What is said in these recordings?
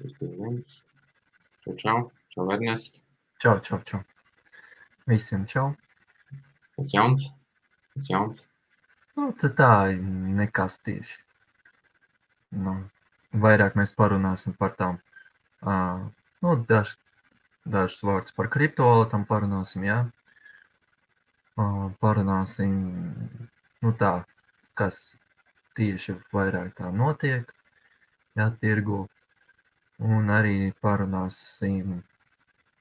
3, 2, 1. Čau, čau. Čau, Ernest. Čau, čau, čau. Visiem čau. Kas jauns? Kas jauns? Nu, tā nekas tieši. Nu, vairāk mēs parunāsim par tām, uh, nu, daž, dažus vārdus par kriptovalūtām parunāsim, jā. Uh, parunāsim, nu tā, kas tieši vairāk tā notiek, jā, tirgu. Un arī parunāsim,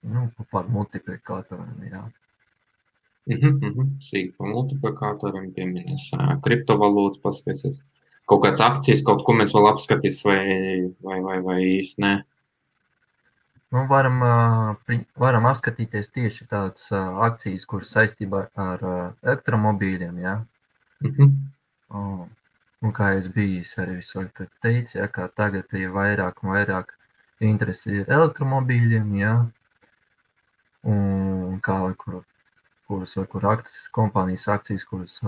nu, par multiplikatoriem, jā. Mhm, mhm. Sīk par multiplikatoriem pieminēs. Kriptovalūtas paskatīsies. Kaut kāds akcijas, kaut ko mēs vēl apskatīs vai, vai, vai, vai īsti nē. Nu, varam, varam apskatīties tieši tādas akcijas, kuras saistībā ar elektromobīļiem, jā. Mhm. Un, un kā es biju arī visu laiku teicu, ja, ka tagad ir vairāk un vairāk interesi ir elektromobīļiem, ja, un kā, kur, kuras, vai kur akcijas, kompānijas akcijas, kuras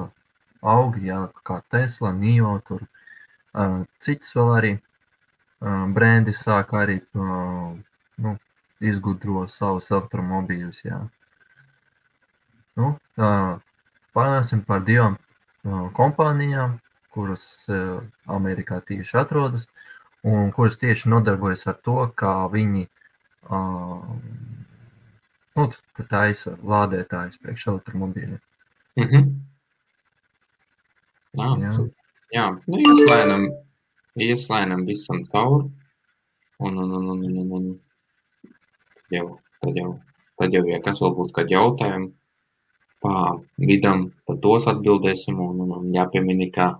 aug, ja, kā Tesla, NIO, tur uh, citas vēl arī uh, brendi sāk arī uh, nu, izgudro savus elektromobīļus, jā. Nu, uh, Pārnāsim par divām uh, kompānijām, kuras uh, Amerikā tieši atrodas, un kuras tieši nodarbojas ar to, kā viņi uh, nu, taisa lādētājus priekš elektromobīļiem. Mhm. Jā, Jā. su- jā. Nu, ieslēnam, ieslēnam visam cauri. Un, un, un, un, un, un, un. Jau, tad jau, tad jau, ja kas vēl būs kādi jautājumi pa vidam, tad tos atbildēsim. Un, un, un jāpiemina, ka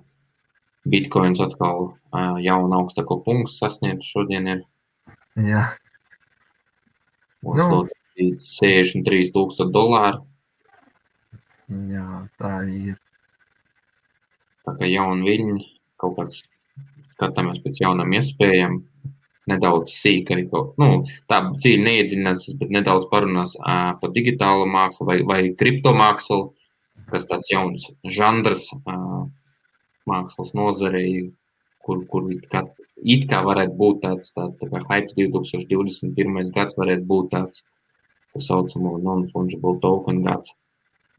Bitcoins atkal ā, jaunu augstāko punktu sasniedz šodien ir. Jā, uz 63 tūkstoši dolāru. jā, tā ir. Tā kā jauni viļņi, kaut kāds skatāmies pēc jaunām iespējām, nedaudz sīk arī kaut, nu, tā dziļi neiedziļinās, bet nedaudz parunās ā, par digitālo mākslu vai, vai kriptomākslu, kas tāds jauns žanrs ā, mākslas nozarei, kur, kur it kā, it kā varētu būt tāds, tāds tā kā hype 2021. gads varētu būt tāds, tā saucamo non-fungible token gads.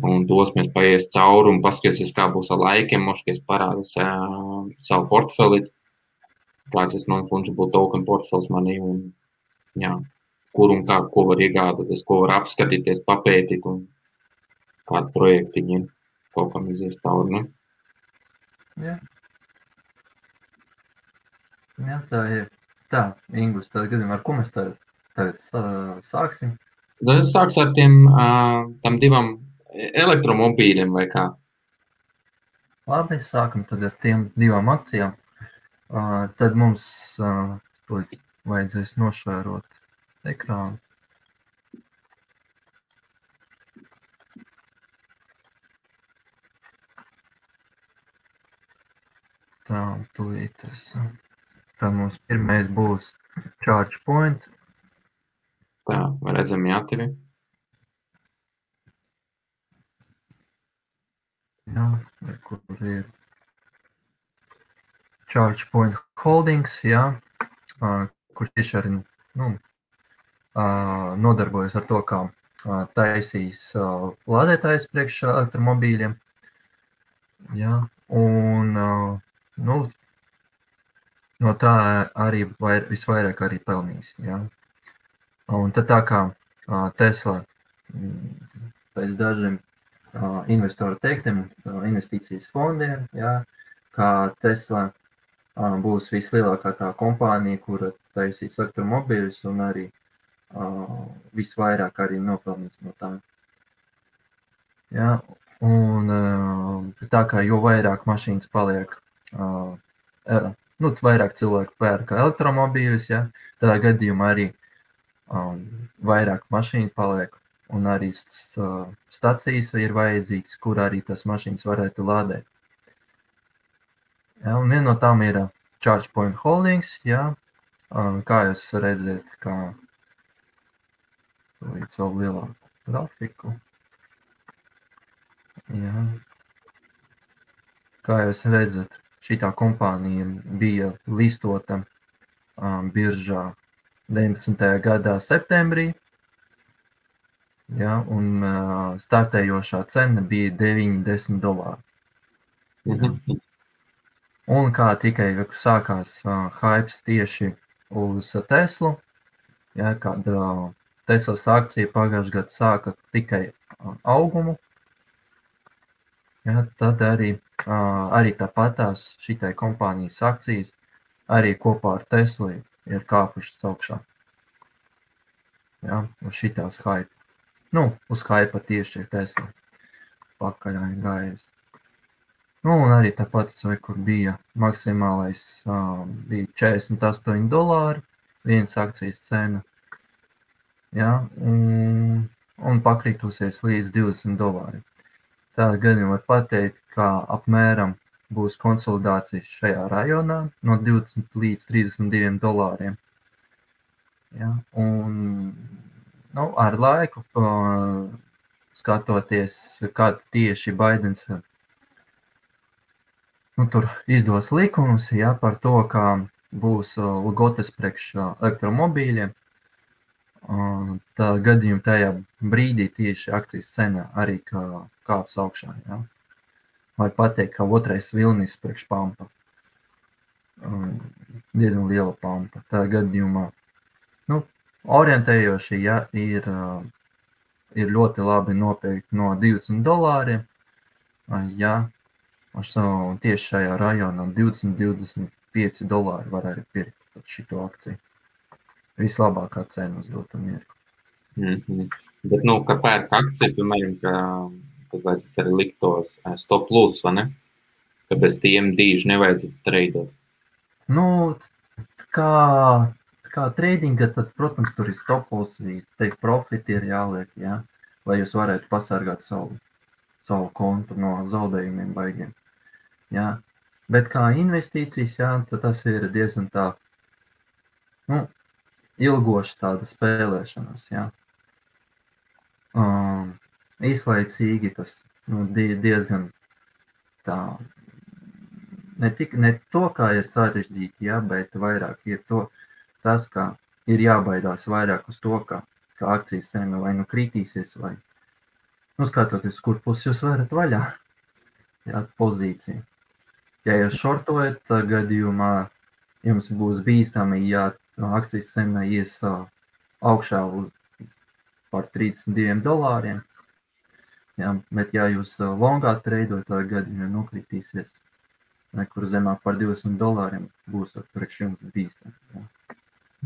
Un tos mēs paies cauri un paskatīsies, kā būs ar laikiem. Moškies parādīs uh, savu portfeli, kāds ir non-fungible token portfels manī. Un, jā, kur un kā, ko var iegādāties, ko var apskatīties, papētīt un kādu projektu viņiem kaut kam izies cauri. Ne? Jā. Jā, tā ir. Tā, Ingus, tad gadījumā, ar ko mēs tagad, tagad sā- sāksim? Tad es sākšu ar tiem uh, divam elektromobīļiem vai kā. Labi, sākam tad ar tiem divām akcijām. Uh, tad mums uh, vajadzēs nošērot ekrānu. Tā, tūlīt tas. Tad mums pirmais būs charge point. Tā, redzam, jā, tevi. Jā, kur ir Charge Point Holdings, jā, kur tieši arī nu, nodarbojas ar to, kā taisīs lādētājs priekš elektromobīļiem. Jā, un ā, nu, no tā arī vair, visvairāk arī pelnīs. Jā. Un tad tā kā Tesla mm, pēc dažiem investoru teiktiem investīcijas fondiem, jā, kā Tesla būs vislielākā tā kompānija, kura taisīs elektromobīļus un arī visvairāk arī nopelnīs no tā. Jā, un tā kā jo vairāk mašīnas paliek, nu, vairāk cilvēku pērk elektromobīļus, ja, tādā gadījumā arī um, vairāk mašīnu paliek, un arī stacijas ir vajadzīgas, kur arī tas mašīnas varētu lādēt. Ja, un viena no tām ir Charge Point Holdings, ja, um, kā jūs redzat, kā līdz vēl lielāku grafiku. Ja. Kā jūs redzat, šī kompānija bija listota biržā 19. gadā septembrī. Ja, un uh, startējošā cena bija 90 dolāri. Mhm. Un kā tikai sākās uh, hypes tieši uz Teslu, ja, kad uh, Teslas akcija pagājušajā gadā sāka tikai uh, augumu, ja, tad arī, arī tāpatās šitai kompānijas akcijas arī kopā ar Teslu ir kāpušas augšā. Ja, uz šitās hype. Nu, uz hype tieši ir Tesla. Pakaļ gājies. Nu, un arī tāpat, kur bija maksimālais, uh, bija 48 dolāri, viens akcijas cena. Ja, un, un pakritusies līdz 20 dolāriem. Tādā gadījumā var pateikt, ka apmēram būs konsolidācija šajā rajonā no 20 līdz 32 dolāriem. Ja, un nu, ar laiku, uh, skatoties, kāda tieši Baidens nu, tur izdos likumus ja, par to, kā būs lgotes priekš elektromobīļiem. Tā gadījumā tajā brīdī tieši akcijas cena arī kā, kāps augšā. Ja. Var pateikt, ka otrais vilnis priekš pampa. Diezgan liela pampa. Tā gadījumā nu, orientējoši ja, ir, ir ļoti labi nopirkt no 20 dolāriem. Ja tieši šajā rajonā 20, 25 dolāri var arī pirkt šo akciju. Vislabākā cena uz mirkli. Mm -hmm. Bet, nu, kā pērk akciju, piemēram, ka, tad vajadzētu arī likt tos stop plus, vai ne? Ka bez tiem dīži nevajadzētu treidot. Nu, kā, kā tradinga, tad, protams, tur ir stop plus, take profit ir jāliek, jā, lai jūs varētu pasargāt savu, savu kontu no zaudējumiem baigiem. Jā. Bet kā investīcijas, jā, tas ir diezgan tā, nu, ilgoša tāda spēlēšanās, jā. Um, īslaicīgi tas nu, diezgan tā, ne, tik, ne to, kā ir sarežģīti, jā, bet vairāk ir to, tas, ka ir jābaidās vairāk uz to, ka, ka akcijas cena vai nu kritīsies, vai, nu, skatoties, kur pusi jūs varat vaļā, jā, pozīcija. Ja jūs šortojat, gadījumā jums būs bīstami, ja akcijas cena ies augšā par 32 dolāriem. Ja, bet, ja jūs longā treidot, tad gadījumā nokritīsies nekur zemāk par 20 dolāriem, būs priekš jums bīstami.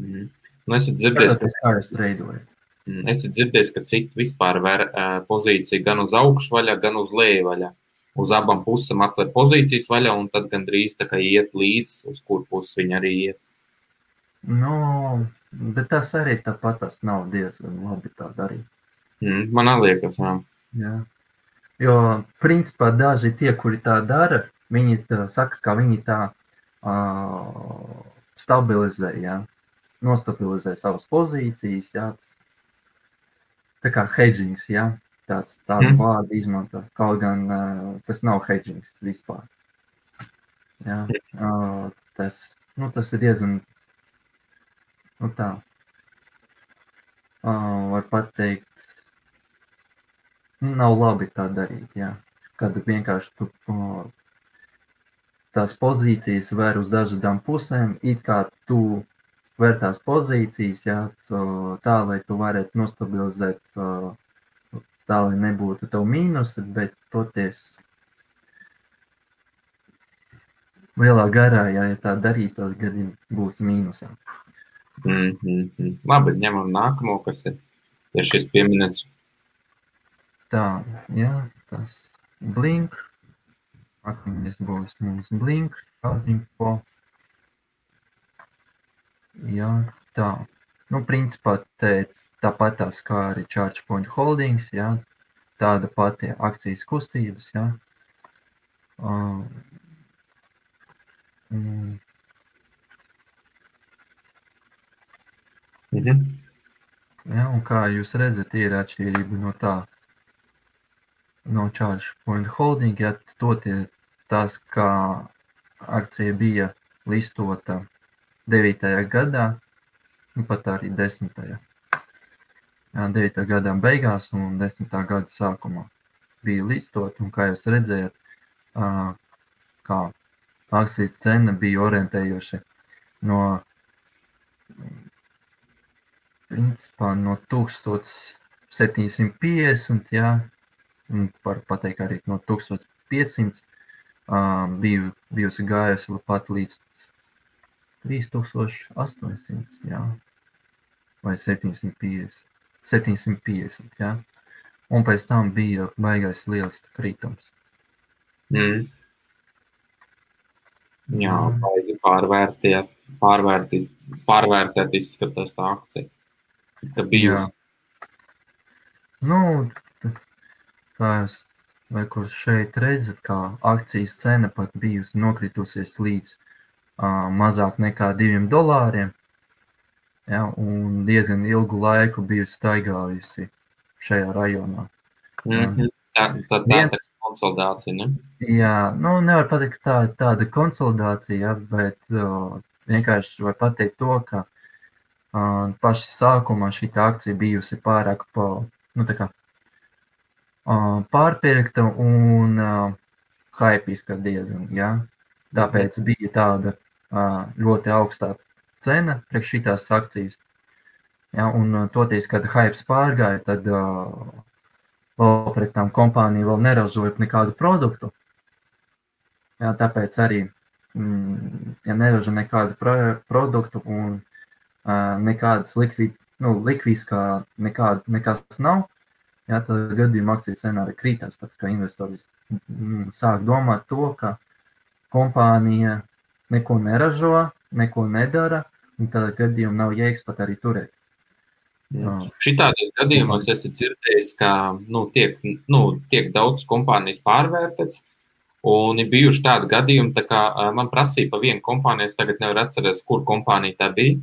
Mm. Nu, esat dzirdējis, ka, kā jūs treidojat. Mm, esat dzirdējis, ka citi vispār var uh, pozīciju gan uz augšu vaļā, gan uz leju vaļā uz abām pusēm atver pozīcijas vaļā, un tad gandrīz tā kā iet līdz, uz kur puses viņi arī iet. Nu, bet tas arī tāpat tas nav diezgan labi tā darīt. Mm, man liekas, jā. jā. Jo, principā, daži tie, kuri tā dara, viņi tā saka, ka viņi tā uh, stabilizē, jā. Nostabilizē savas pozīcijas, jā. Tas, tā kā hedgings, jā tāds, tādu mm. vārdu izmanto. Kaut gan uh, tas nav hedgings vispār. Jā, uh, tas, nu, tas ir diezgan nu, tā. Uh, var pateikt, nav labi tā darīt. Jā. Kad vienkārši tu uh, tās pozīcijas vēr uz dažādām pusēm, it kā tu vēr tās pozīcijas, jā, tā, lai tu varētu nostabilizēt tā, lai nebūtu tev mīnusi, bet toties lielā garā, ja, ja tā darītu, tad gadi būs mīnusā. Mm -hmm. Labi, ņemam nākamo, kas ir, ir šis pieminēts. Tā, jā, tas blink. Nākamais būs mums blink, info. Jā, tā. Nu, principā te Tāpat tās kā arī ChargePoint Holdings, ja, tāda pati akcijas kustības. Ja. Um, mm. Mhm. Ja, un kā jūs redzat, ir atšķirība no tā, no ChargePoint Holding, ja toties tas, kā akcija bija listota 9. gadā, nu pat arī 10. Jā, 9. gadā beigās un 10. gada sākumā bija līdzstot, un kā jūs redzējat, kā akcijas cena bija orientējuši no, principā, no 1750, jā, un var pateikt arī no 1500, biju, bijusi gājusi pat līdz 3800, jā, vai 750, 750, jā un pēc tam bija baigais liels kritums. Mm. Jā, baigi pārvērtēt, pārvērtēt, pārvērtēt izskatās tā akcija. Ka bija. Nu, jūs vai kur šeit redzat, kā akcijas cena pat bijusi nokritusies līdz uh, mazāk nekā diviem dolāriem. Ja, un diezgan ilgu laiku bijusi staigājusi šajā rajonā. Mm -hmm. Tā, tā, tā Viens, ir konsolidācija. Ne? Jā, nu, nevar pateikt, ka tā ir tāda konsolidācija, bet uh, vienkārši var pateikt to, ka uh, paši sākumā šī akcija bijusi pārāk pa, nu, kā, uh, pārpirkta un uh, haipiska diezgan. Ja? Tāpēc bija tāda uh, ļoti augstā cena priekš šīs akcijas. Ja, un uh, toties, kad hypes pārgāja, tad uh, vēl pret tām kompānijām vēl neražoja nekādu produktu. Ja, tāpēc arī, mm, ja neražo nekādu pro produktu un nekādas likvid, nu, likvijas, kā nekāda, nekas nav, ja, tad gadījumā akcijas cena arī krītās. Tāpēc, ka investori mm, sāk domāt to, ka kompānija neko neražo, neko nedara, un tādā gadījumā nav jēgas pat arī turēt. Šitādos gadījumos esat dzirdējis, ka nu, tiek, nu, tiek daudz kompānijas pārvērtēts, un ir bijuši tādi gadījumi, tā kā man prasīja pa vienu kompāniju, es tagad nevaru atcerēties, kur kompānija tā bija,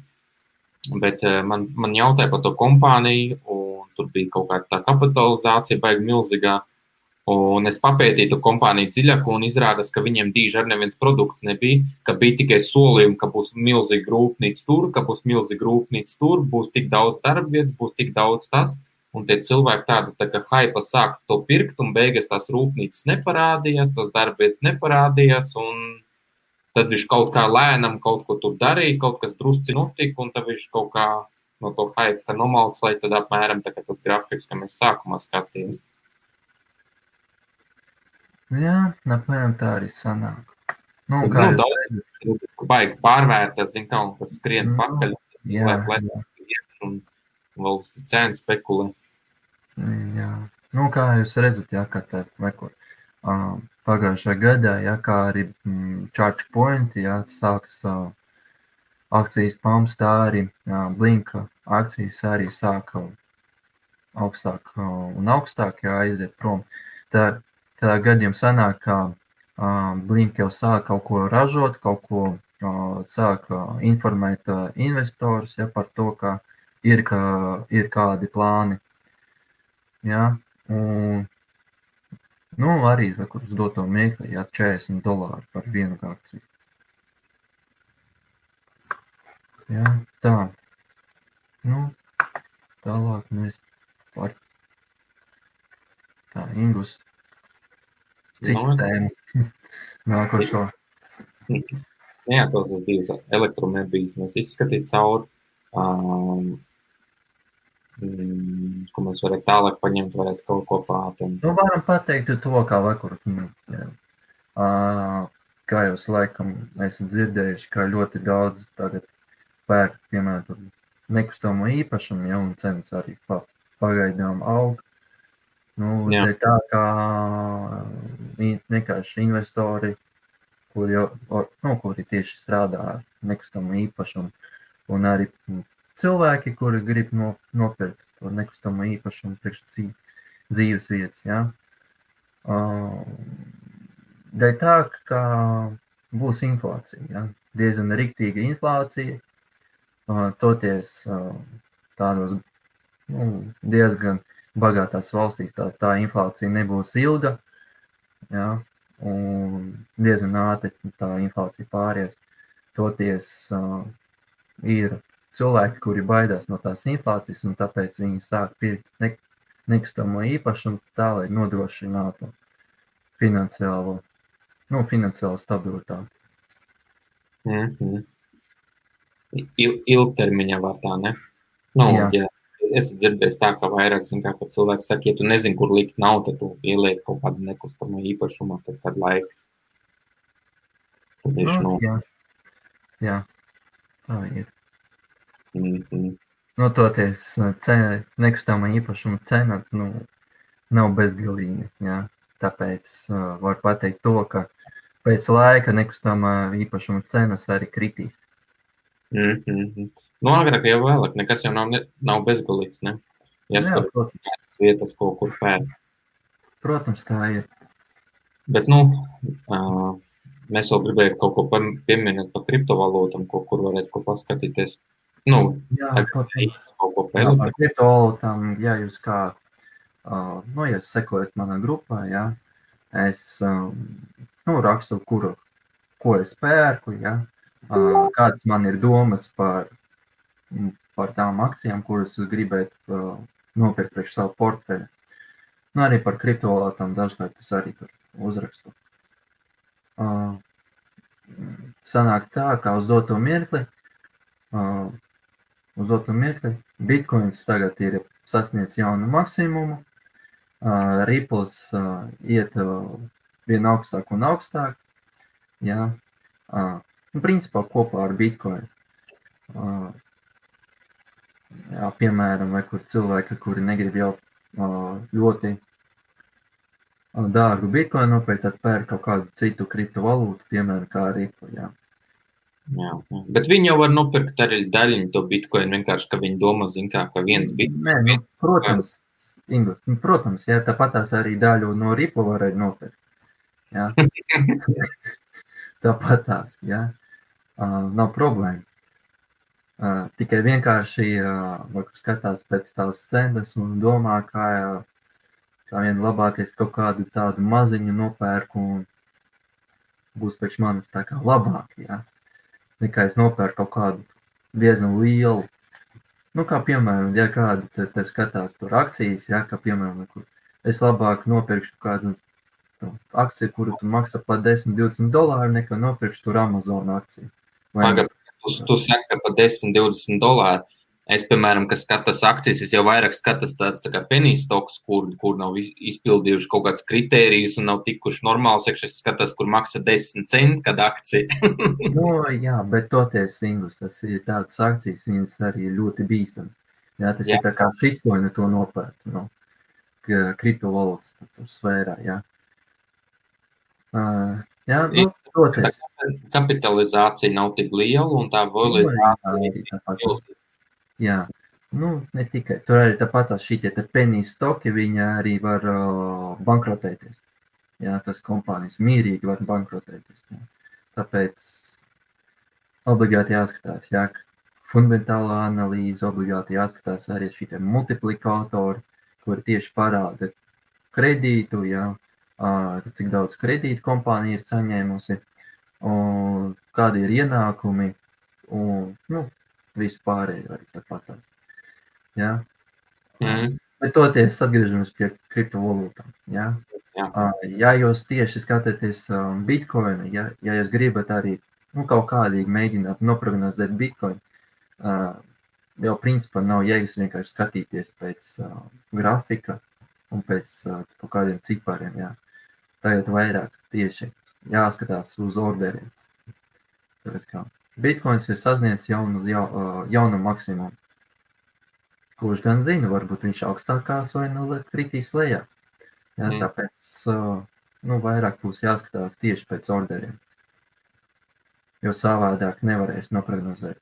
bet man, man jautāja par to kompāniju, un tur bija kaut kāda tā kapitalizācija baigi milzīgā, Un es papētīju to kompāniju dziļāk, un izrādās, ka viņiem dīži ar neviens produkts nebija, ka bija tikai solījumi, ka būs milzīga rūpnīca tur, ka būs milzīga rūpnīca tur, būs tik daudz darba vietas, būs tik daudz tas. Un tie cilvēki tādu tā kā haipa sāka to pirkt, un beigās tās rūpnīcas neparādījās, tās darba vietas neparādījās. Tad viņš kaut kā lēnām kaut ko tur darīja, kaut kas drusci notika, un tad viņš kaut kā no to haipa nomalts, lai tad apmēram tā kā tas grafiks, ka mēs sākumā skatījāmies. Jā, apmēram tā arī sanāk. Nu, kā nu, daudz, baigi pārvērtēt, zin, kā un tas skrien nu, pakaļ, jā, lai plēt iekš un vēl uz cēnu spekulē. Jā, nu, kā jūs redzat, jā, ka tā, uh, pagājušā gadā, jā, kā arī mm, charge point, jā, sāks akcijas pumps, tā arī blinka akcijas arī sāka augstāk un augstāk, jā, aiziet prom. Tā, tādā gadījumā sanāk, ka Blink jau sāk kaut ko ražot, kaut ko sāk informēt investors ja, par to, ka ir, ka ir kādi plāni. Ja, un, nu, arī uz doto mēkli, ja 40 dolāri par vienu akciju. Ja, tā. Nu, tālāk mēs par tā, Ingus citu no, tēmu nākošo. Neatklāsies divas elektromobīļas, mēs izskatīt cauri, um, ko mēs varētu tālāk paņemt, varētu kaut ko pātiem. Nu, varam pateikt to, kā vakar. Nu, kā jūs laikam esat dzirdējuši, ka ļoti daudz tagad pērk, piemēram, nekustamo īpašumu, ja, un cenas arī pa, pagaidām aug. Nu, tā kā vienkārši investori, kuri, jau, nu, kuri tieši strādā ar nekustamo īpašumu, un arī cilvēki, kuri grib no, nopirkt to nekustamo īpašumu priekš dzīves vietas. Ja? Uh, Dēļ tā, ka būs inflācija, ja? diezgan riktīga inflācija, uh, toties uh, tādos nu, diezgan bagātās valstīs tā, tā inflācija nebūs ilga, ja, un diezgan ātri tā inflācija pāries. Toties uh, ir cilvēki, kuri baidās no tās inflācijas, un tāpēc viņi sāk pirkt ne, nekustamo īpašumu tā, lai nodrošinātu finansiālo, nu, finansiālo stabilitāti. Mm -hmm. Il, ilgtermiņā var tā, ne? Nu, jā. jā. Es dzirdēju, tā, ka vairāk kā, ka cilvēks saka, ja tu nezini, kur likt naudu, tad tu ieliek kaut kādu nekustamo īpašumu, tad kad laika. Tad viņš, nu, nu, jā. jā, tā ir. Mm -hmm. Nu, toties cena, nekustamā īpašuma cena nu, nav bezgalīga. Jā. Tāpēc uh, var pateikt to, ka pēc laika nekustamā īpašuma cenas arī kritīs. Mm -hmm. Nu, agrāk jau vēlāk, nekas jau nav, ne, nav bezgalīgs. Ne? Ja protams. vietas kaut kur pērk. Protams, tā ir. Bet, nu, uh, mēs vēl gribējām kaut ko pieminēt par kriptovalūtām, ko kur varētu ko paskatīties. Nu, jā, protams. Kaut ko pēdējā. Par kriptovalūtām, ja jūs kā, uh, nu, ja sekojat manā grupā, jā, es um, nu, rakstu, kuru, ko es pērku, ja, kādas man ir domas par, par tām akcijām, kuras es gribētu nopirkt priekš savu portfeļu. Nu, arī par kriptovalūtām dažkārt es arī tur uzrakstu. Sanāk tā, ka uz doto mirkli, uz doto mirkli, bitkoins tagad ir sasniedz jaunu maksimumu, Ripples iet vien augstāk un augstāk. Jā. Nu, principā kopā ar Bitcoin. Jā, piemēram, vai kur cilvēki, kuri negrib jau ļoti dārgu bitkoinu nopirkt, tad pērk kaut kādu citu kriptovalūtu, piemēram, kā Ripple. Jā. Jā, jā. Bet viņi jau var nopirkt arī daļiņu to bitkoinu, vienkārši, ka viņi domā, zin kā, ka viens bitkoins. Nu, protams, Inglis, nu, protams, jā, tāpat tās arī daļu no Ripple varēja nopirkt. Ja? Tāpat tās, ja? uh, nav problēmas. Uh, tikai vienkārši uh, skatās pēc tās cenas un domā, kā, kā vien labākais kaut kādu tādu maziņu nopērku un būs priekš manis tā kā labāk, ja? Nekā es nopērku kaut kādu diezgan lielu. Nu, kā piemēram, ja kāda te, te skatās tur akcijas, ja, kā piemēram, kur es labāk nopirkšu kādu akciju, kuru tu maksā par 10, 20 dolāru, nekā nopirkšu tur Amazon akciju. Pagad, tu, tu saki, ka par 10, 20 dolāru. Es, piemēram, kas skatos akcijas, es jau vairāk skatos tāds tā penijas stoks, kur, kur nav izpildījuši kaut kāds kritērijus un nav tikuši normāls. Es skatos, kur maksā 10 centi, kad akcija. no, jā, bet toties, Ingus, tas ir tāds akcijas, viņas arī ļoti bīstams. Jā, tas jā. ir tā kā bitcoinu to nopērt, no, kriptovalūtas sfērā, jā. Uh, jā, nu, protams. Kapitalizācija nav tik liela un tā volatilitāte ir milzīga. Jā, nu, ne tikai. Tur arī tāpat šitie te penijas stoki, viņi arī var uh, bankrotēties. Jā, tas kompānijas mierīgi var bankrotēties. Jā. Tāpēc obligāti jāskatās, jā, fundamentālā analīze, obligāti jāskatās arī šie multiplikātori, kuri tieši parāda kredītu, jā, cik daudz kredītu kompānija ir saņēmusi, un kādi ir ienākumi, un nu, visu pārējo arī tāpat. Ja? Mm. Bet toties atgriežamies pie kriptovalūtām. Ja? Jā. ja jūs tieši skatāties Bitcoin, ja, ja jūs gribat arī nu, kaut kādīgi mēģināt noprognozēt Bitcoin, jau principā nav jēgas vienkārši skatīties pēc grafika un pēc kaut kādiem cipariem. Ja tagad vairāk tieši jāskatās uz orderiem. Tāpēc kā Bitcoins ir sasniedzis jaunu, jau, jaunu maksimumu. Kurš gan zina, varbūt viņš augstākās vai nu kritīs lejā. Jā, mm. Tāpēc nu, vairāk būs jāskatās tieši pēc orderiem. Jo savādāk nevarēs noprognozēt,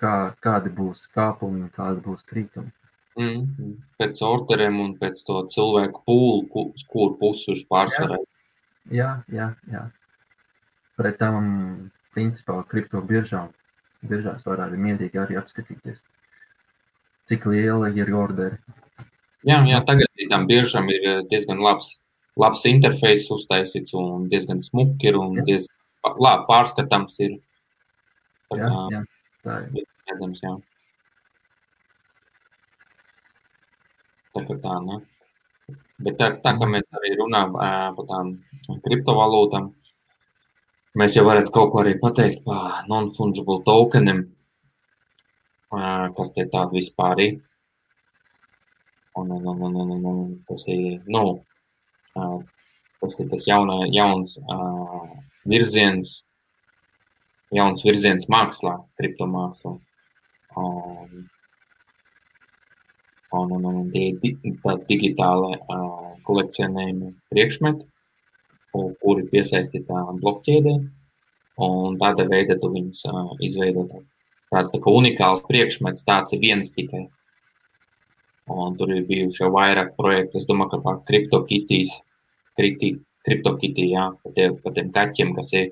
kā, kādi būs kāpumi un kādi būs kritumi. Mm, pēc orderiem un pēc to cilvēku pūlu, kur pusi uz pārsvarā. Jā, jā, jā. Pret tam, principā, kripto biržām, biržās var arī mierīgi arī apskatīties, cik liela ir orderi. Jā, jā, tagad tam biržam ir eh, diezgan labs, labs interfejs uztaisīts un diezgan smuki ir un jā. diezgan labi pārskatāms ir. Jā, jā, tā ir. Redzams, jā. Tā kā tā, ne? Bet tā, tā kā mēs arī runājam par tām kriptovalūtām, mēs jau varētu kaut ko arī pateikt par non-fungible tokeniem, kas tie tādi vispār ir. Un, un, un, un, un, un tas ir, nu, tas ir tas jauna, jauns uh, virziens, jauns virziens mākslā, kriptomākslā. Um, un, un, un tie ir digitāli uh, kolekcionējumi priekšmeti, kuri piesaistītā blokķēdē, un tāda veida tu viņus uh, izveido tāds, tāds tā kā unikāls priekšmets, tāds ir viens tikai. Un tur ir bijuši jau vairāk projektu, es domāju, ka par kriptokitīs, kriptokitī, jā, par tiem, par tiem kaķiem, kas ir,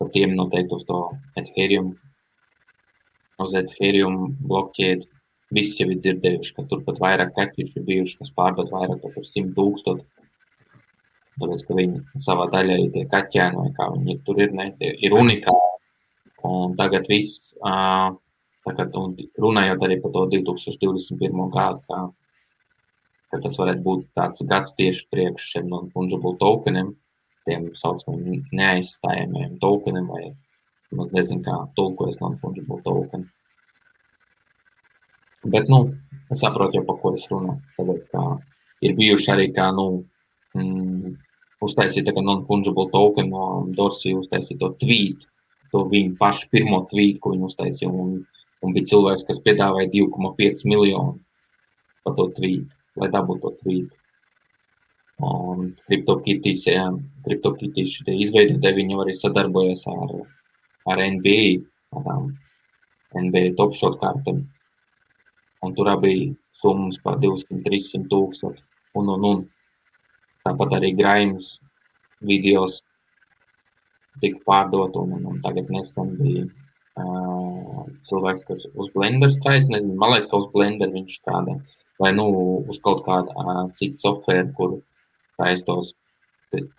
par tiem noteikti uz to Ethereum, uz Ethereum blokķēdi Visi jau ir dzirdējuši, ka tur pat vairāk kaķīši ir bijuši, kas pārdod vairāk par 100 tūkstoši. Tāpēc, ka viņi savā daļā ir tie kaķēni, vai kā viņi tur ir, ne, ir unikāli. Un tagad viss, tagad runājot arī par to 2021. gadu, kā, ka tas varētu būt tāds gads tieši priekš šiem non-fungible tokeniem, tiem saucamiem neaizstājamiem tokeniem, vai es nezinu, kā tulkojas non-fungible tokeni. Bet, nu, es saprotu, jau, par ko es runāju. Tāpēc, kā ir bijuši arī, kā, nu, mm, uztaisīt tā kā non-fungible token no Dorsey, uztaisīt to tweet, to viņu pašu pirmo tweet, ko viņi uztaisīja, un, un bija cilvēks, kas piedāvāja 2,5 miljonu par to tweet, lai dabūtu to tweet. Un CryptoKitties, jā, CryptoKitties šitie izveidotāji, viņi arī sadarbojas ar, ar NBA, ar NBA top shot kartēm un tur bija summas par 200, 300 tūkstoši. Un, un, un. Tāpat arī Graimas videos tika pārdot, un, un, tagad nesen bija uh, cilvēks, kas uz Blender taisa, nezinu, man liekas, ka uz Blender viņš strādā, vai nu uz kaut kādu uh, citu software, kur taisa tos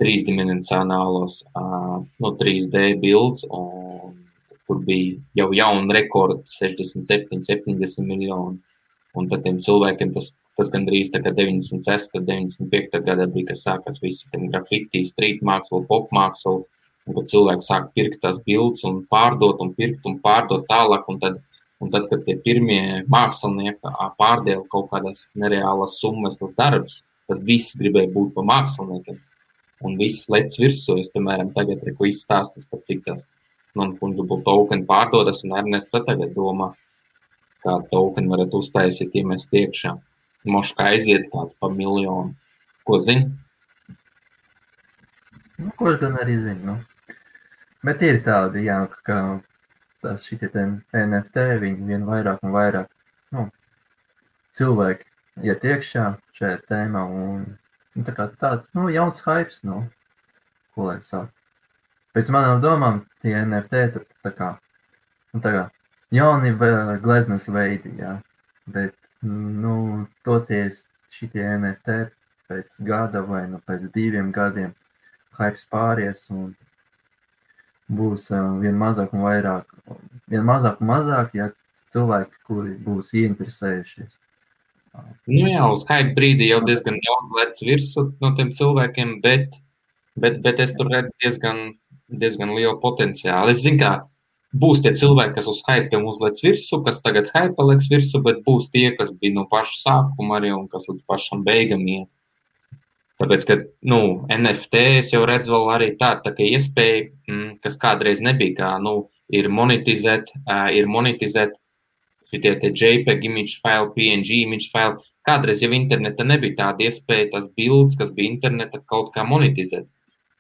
trīsdimensionālos, uh, nu, 3D bildes, un kur bija jau jauna rekorda 67, 70 miljoni. Un tad tiem cilvēkiem tas, tas gandrīz tā kā 96, 95 gada bija, kas sākas visi tam grafiti, street māksla, pop māksla, un kad cilvēki sāk pirkt tās bildes un pārdot un pirkt un pārdot tālāk, un tad, un tad kad tie pirmie mākslinieki pārdēla kaut kādas nereālas summas tos darbus, tad visi gribēja būt pa māksliniekiem. Un viss lec virsū, es, piemēram, tagad ko izstāstas par cik tas non-fungible token pārdodas, un Ernests tagad domā, kādu tokenu varat uztaisīt, iemest iekšā. Moškā aiziet kāds pa miljonu. Ko zini? Nu, ko gan arī zinu. Nu. Bet ir tādi, jā, ka tas šitie NFT, viņi vien vairāk un vairāk nu, cilvēki iet iekšā šajā tēmā un nu, tā kā tāds, nu, jauns hypes, nu, ko lai saka. Pēc manām domām, tie NFT, tad tā kā, nu, tā kā jauni gleznas veidi, jā. Bet, nu, toties šitie NFT pēc gada vai nu pēc diviem gadiem hypes pāries un būs vien mazāk un vairāk, vien mazāk un mazāk, ja cilvēki, kuri būs ieinteresējušies. Nu jā, uz hype brīdi jau diezgan daudz lec virsū no tiem cilvēkiem, bet, bet, bet es tur redzu diezgan, diezgan lielu potenciālu. Es zinu, kā Būs tie cilvēki, kas uz hype uzliek virsmu, kas tagad hype liks virsmu, bet būs tie, kas bija no paša sākuma arī un kas līdz pašam beigam iet. Tāpēc, ka nu, NFT jau redzu vēl arī tādu tā, iespēju, mm, kas kādreiz nebija, kā nu, ir monetizēt, uh, ir monetizēt šitie JPEG image file, PNG image file. Kādreiz jau interneta nebija tāda iespēja, tas bildes, kas bija interneta, kaut kā monetizēt.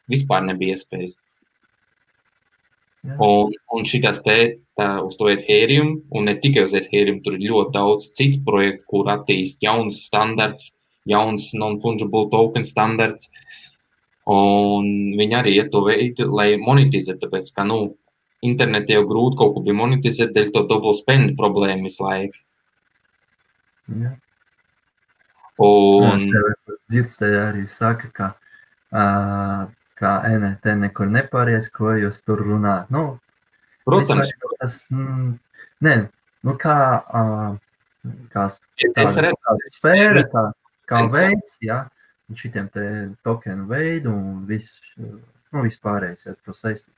Vispār nebija iespējas. Un, un šīs te tā, uz to Ethereum, un ne tikai uz Ethereum, tur ir ļoti daudz citu projektu, kur attīst jauns standarts, jauns non-fungible token standarts. Un viņi arī iet to veidu, lai monetizētu, tāpēc, ka, nu, internetā jau grūti kaut ko bija monetizēt, dēļ to double spend problēmu visu laiku. Jā. Un... Dzirdēju arī saka, ka uh, kā NFT nekur nepāries, ko jūs tur runājat. Nu, Protams. Tas, mm, ne, nu, kā, kā, tāda, sfēra, kā, kā veids, ja, un šitiem te tokenu veidu un viss, nu, vispārējais ar to saistīt.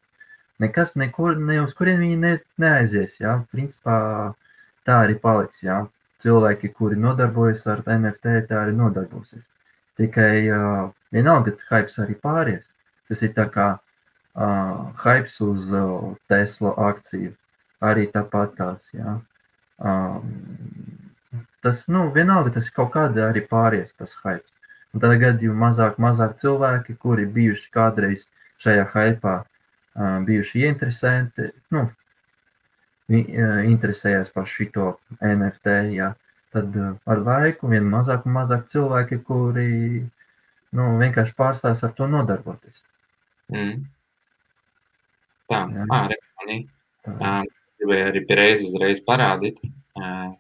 Nekas nekur, ne uz kurien viņi ne, neaizies, ja, principā tā arī paliks, ja. Cilvēki, kuri nodarbojas ar NFT, tā arī nodarbosies. Tikai uh, vienalga, ka hypes arī pāries. Tas ir tā kā uh, hypes uz uh, Tesla akciju. Arī tāpat tās, jā. Um, tas, nu, vienalga, tas ir kaut kāda arī pāries, tas hypes. Un tad gadījumā mazāk, mazāk cilvēki, kuri bijuši kādreiz šajā hypā, uh, bijuši ieinteresēti, nu, interesējās par šito NFT, jā. Tad uh, ar laiku vien mazāk un mazāk cilvēki, kuri, nu, vienkārši pārstās ar to nodarboties. Mm. Tā, Jā. ah, rekomendī. Tā. Uh, gribēju arī pierreiz uzreiz parādīt. Uh,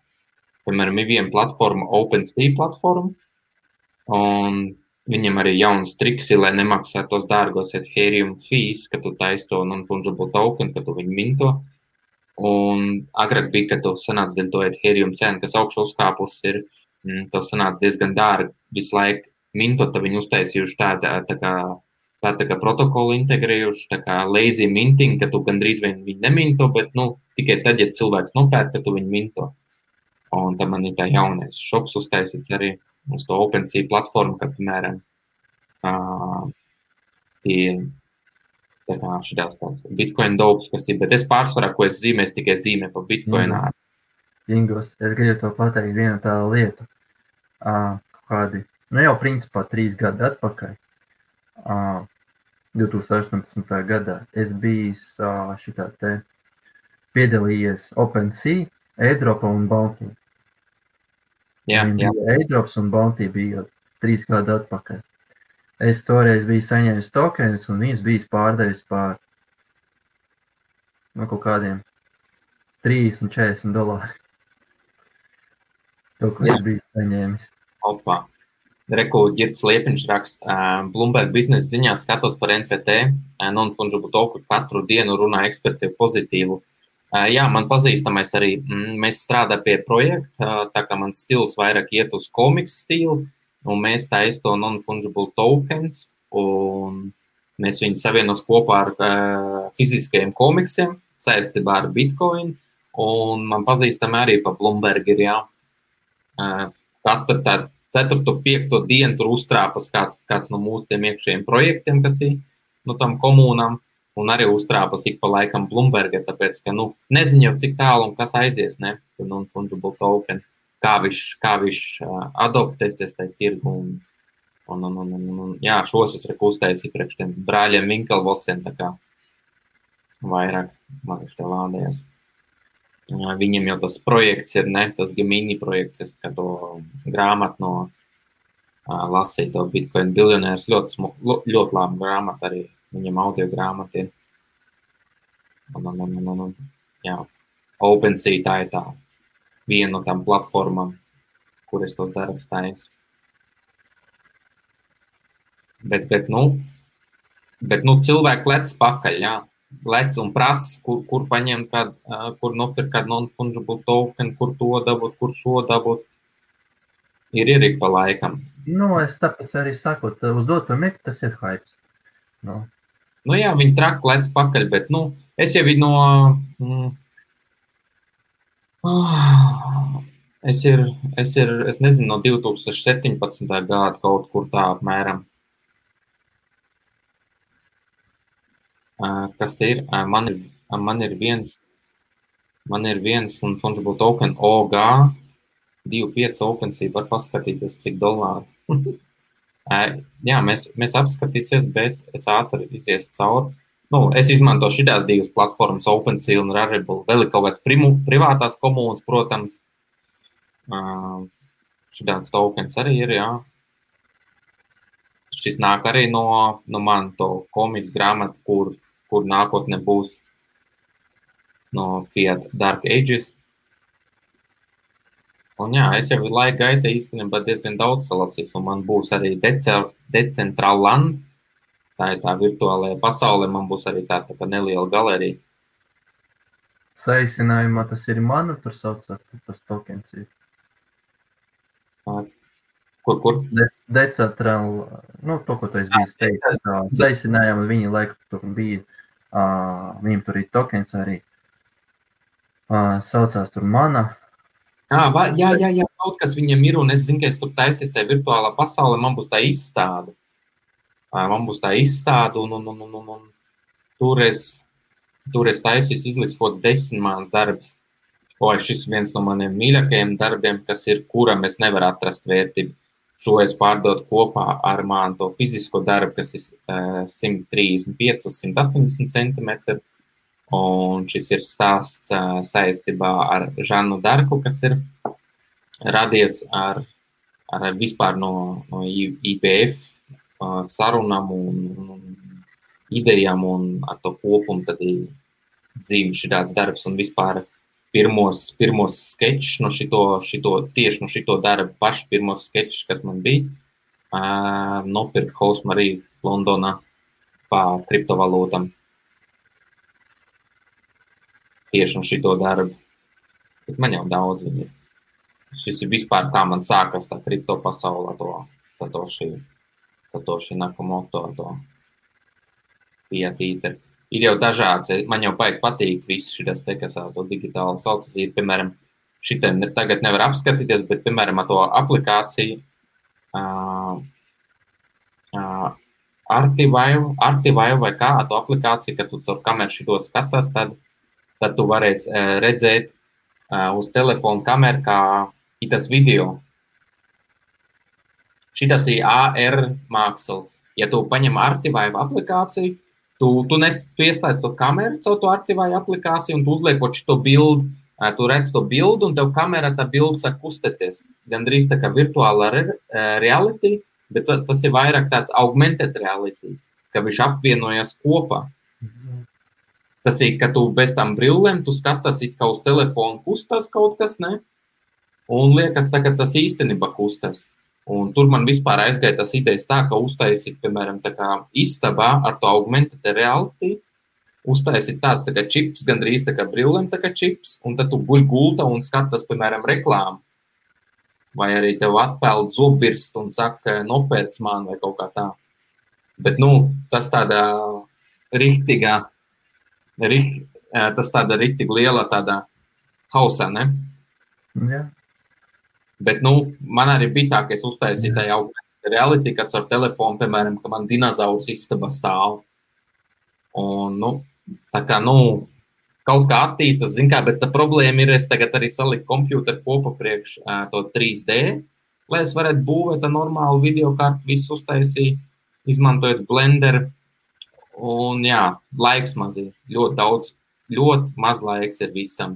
piemēram, ir viena platforma, OpenSea platforma, un viņam arī jauns triks ir, lai nemaksā tos dārgos Ethereum fees, ka tu taisi to non-fungible token, ka tu viņu minto. Un agrāk bija, ka tu sanāc dēļ to Ethereum cenu, kas augšu uzkāpus ir, mm, tev sanāca diezgan dārgi visu laiku mintot, tad viņi uztaisījuši tādu tā kā tā, tā kā protokolu integrējuši, tā kā lazy minting, ka tu gandrīz vien viņu neminto, bet nu, tikai tad, ja cilvēks nopērk, tad tu viņu minto. Un tam man ir tā jaunais šoks uztaisīts arī uz to OpenSea platformu, ka, piemēram, uh, ir tā kā šitās tāds Bitcoin dogs, kas ir, bet es pārsvarā, ko es zīmēju, tikai zīmēju pa Bitcoinā. Ingūns, es gribu to pateikt, viena tāda lieta. Uh, kādi, nu jau principā trīs gadi atpakaļ, uh, 2018. gadā, es biju uh, šitā te piedalījies OpenSea, Airdropa un Bounty. Jā, Viņam jā, Airdrops un Bounty bija trīs gadi atpakaļ. Es toreiz biju saņēmis tokenus un viņas bija pārdevis par no kaut kādiem 30, 40 dolāri. To, ko Jā. es biju saņēmis. Opa. Reku ģirds Liepiņš raksta, Bloomberg biznesa ziņā skatos par NFT, non-fungible token katru dienu runā eksperti pozitīvu. Jā, man pazīstamais arī, mm, mēs strādājam pie projekta, tā kā mans stils vairāk iet uz komiksu stilu, un mēs taisām to non-fungible tokens, un mēs viņus savienos kopā ar uh, fiziskajiem komiksiem saistībā ar Bitcoin, un man pazīstami arī pa Bloomberg ir, jā, uh, katru tādu 4. un 5. dienu tur uztrāpas kāds, kāds no mūsu iekšējiem projektiem, kas ir no tam komunām, un arī uztrāpas ik pa laikam Bloomberga, tāpēc, ka, nu, nezinu cik tālu un kas aizies, ne, tur non-fungible token, kā viņš, kā viņš uh, adoptēsies tajā tirgu, un, un, un, un, un, un, jā, šos es reku uztaisīju priekš tiem brāļiem Winkelvosiem, tā kā vairāk, man viņš te lādējas. Viņam jau tas projekts ir ne tas Gemini projekts, es kā to grāmatu no uh, lasīju, to Bitcoin biljonērs. Ļoti, smu- ļoti labi grāmata arī. Viņam audio grāmata ir. Un, un, un, un, un, jā, OpenSea tā ir tā viena no tām platformām, kur es tos darbus taisu. Bet, bet, nu, bet, nu, cilvēki lec pakaļ, jā lec un prasa, kur, kur paņemt, kād, kur nopirkt kādu non-fungible token, kur to dabūt, kur šo dabūt. Ir arī pa laikam. Nu, es tāpēc arī saku, uz doto mirkli tas ir hypes. Nu, Nu, jā, viņi traki lec pakaļ, bet nu, es jau no. Mm, ah, es, ir, es, ir, es nezinu, no 2017. gada kaut kur tā apmēram. Kas te ir? Man ir, man ir viens, man ir viens un fungible token OG 25 OpenSea var paskatīties, cik dolāri. Jā, mēs, mēs apskatīsimies, bet es ātri iziešu cauri. Nu, es izmantoju šīs divas platformas, OpenSea un Rarible. Vēl ir kaut kādas primu, privātās komunas, protams. Šāds tokens arī ir. Jā. Šis nāk arī no, no manas komiksu grāmatas, kur, kur nākotnē būs no Fiat Dark Ages. Un jā, es jau laika gaitā īstenībā diezgan daudz salasīju, un man būs arī Decentraland. Tā ir tā virtuālajā pasaulē, man būs arī tā, tā neliela galerija. saīsinājumā tas ir mana, tur saucās, tas tokens ir. Kur, kur? Decentral, nu, to, ko tu esi bijis teicis, saīsinājumā viņi laiku tur bija, uh, viņiem tur ir tokens arī, uh, saucās tur mana. À, va, jā, jā, jā, kaut kas viņam ir, un es zinu, ka es tur taisīs tajā virtuālā pasaulē, man būs tā izstāde. Uh, man būs tā izstāde, un, un, un, un, un, un tur es, tur es taisīs izliks kaut kāds desmit mans darbs. O, šis viens no maniem mīļākajiem darbiem, kas ir, kuram es nevaru atrast vērtību. Šo es pārdodu kopā ar manu to fizisko darbu, kas ir uh, 135 uz 180 cm. Un šis ir stāsts uh, saistībā ar Žanu Darku, kas ir radies ar, ar vispār no, no IPF uh, sarunām un, un idejām un ar to kopumu tad ir dzīvi šāds darbs un vispār pirmos, pirmos sketčus no šito, šito, tieši no šito darba, pašu pirmos sketčus, kas man bija. Uh, nopirkt Hausmu arī Londonā pa kriptovalūtam. Tieši no šito darbu. Bet man jau daudz viņi ir. Šis ir vispār kā man sākas tā kripto pasaulē, to Satoshi, Satoshi Nakamoto, to Fiat Eater ir jau dažāds. Man jau baigi patīk viss šis te, kas to digitāli sauc. Ir, piemēram, šitiem tagad nevar apskatīties, bet, piemēram, ar to aplikāciju uh, uh, Artivive, Artivive vai kā to aplikāciju, kad tu caur kameru šito skatās, tad, tad tu varēsi uh, redzēt uh, uz telefona kameru, kā ir tas video. Šitas ir AR māksla. Ja tu paņem Artivive aplikāciju, Tu, tu, nes, tu ieslēdz to kameru caur to aktīvāju aplikāciju, un uzliekot šo bildi, tu redz to bildi, un tev kamera tā bilde sāk kustēties. Gan drīz tā kā virtuāla re, reality, bet tas ir vairāk tāds augmented reality, ka viņš apvienojas kopā. Tas ir, ka tu bez tam brillēm, tu skaties, kā uz telefona kustas kaut kas, ne? Un liekas, tā, ka tas īstenībā kustas. Un tur man vispār aizgāja tas idejas tā, ka uztaisīt, piemēram, istabā ar to augmented reality, uztaisīt tāds tā kā čips, gandrīz tā kā brillēm, tā kā čips, un tad tu guļ gulta un skatas, piemēram, reklāmu. Vai arī tev atpeld zobirst un saka, nopērc man vai kaut kā tā. Bet, nu, tas tādā rīktīgā, riht, tas tāda rīktīgi liela tādā hausā, ne? Jā. Bet nu, man arī bija tā, ka es uztaisīju tajā reality, kad ar telefonu, piemēram, ka man dinozaurs istaba stāv. Un, nu, tā kā, nu, kaut kā attīstās, zin kā, bet tā problēma ir, es tagad arī saliku kompjuteru kopā priekš to 3D, lai es varētu būvēt normālu video kartu, visu uztaisīt, izmantojot Blender. Un, jā, laiks mazī, ļoti daudz, ļoti maz laiks ir visam.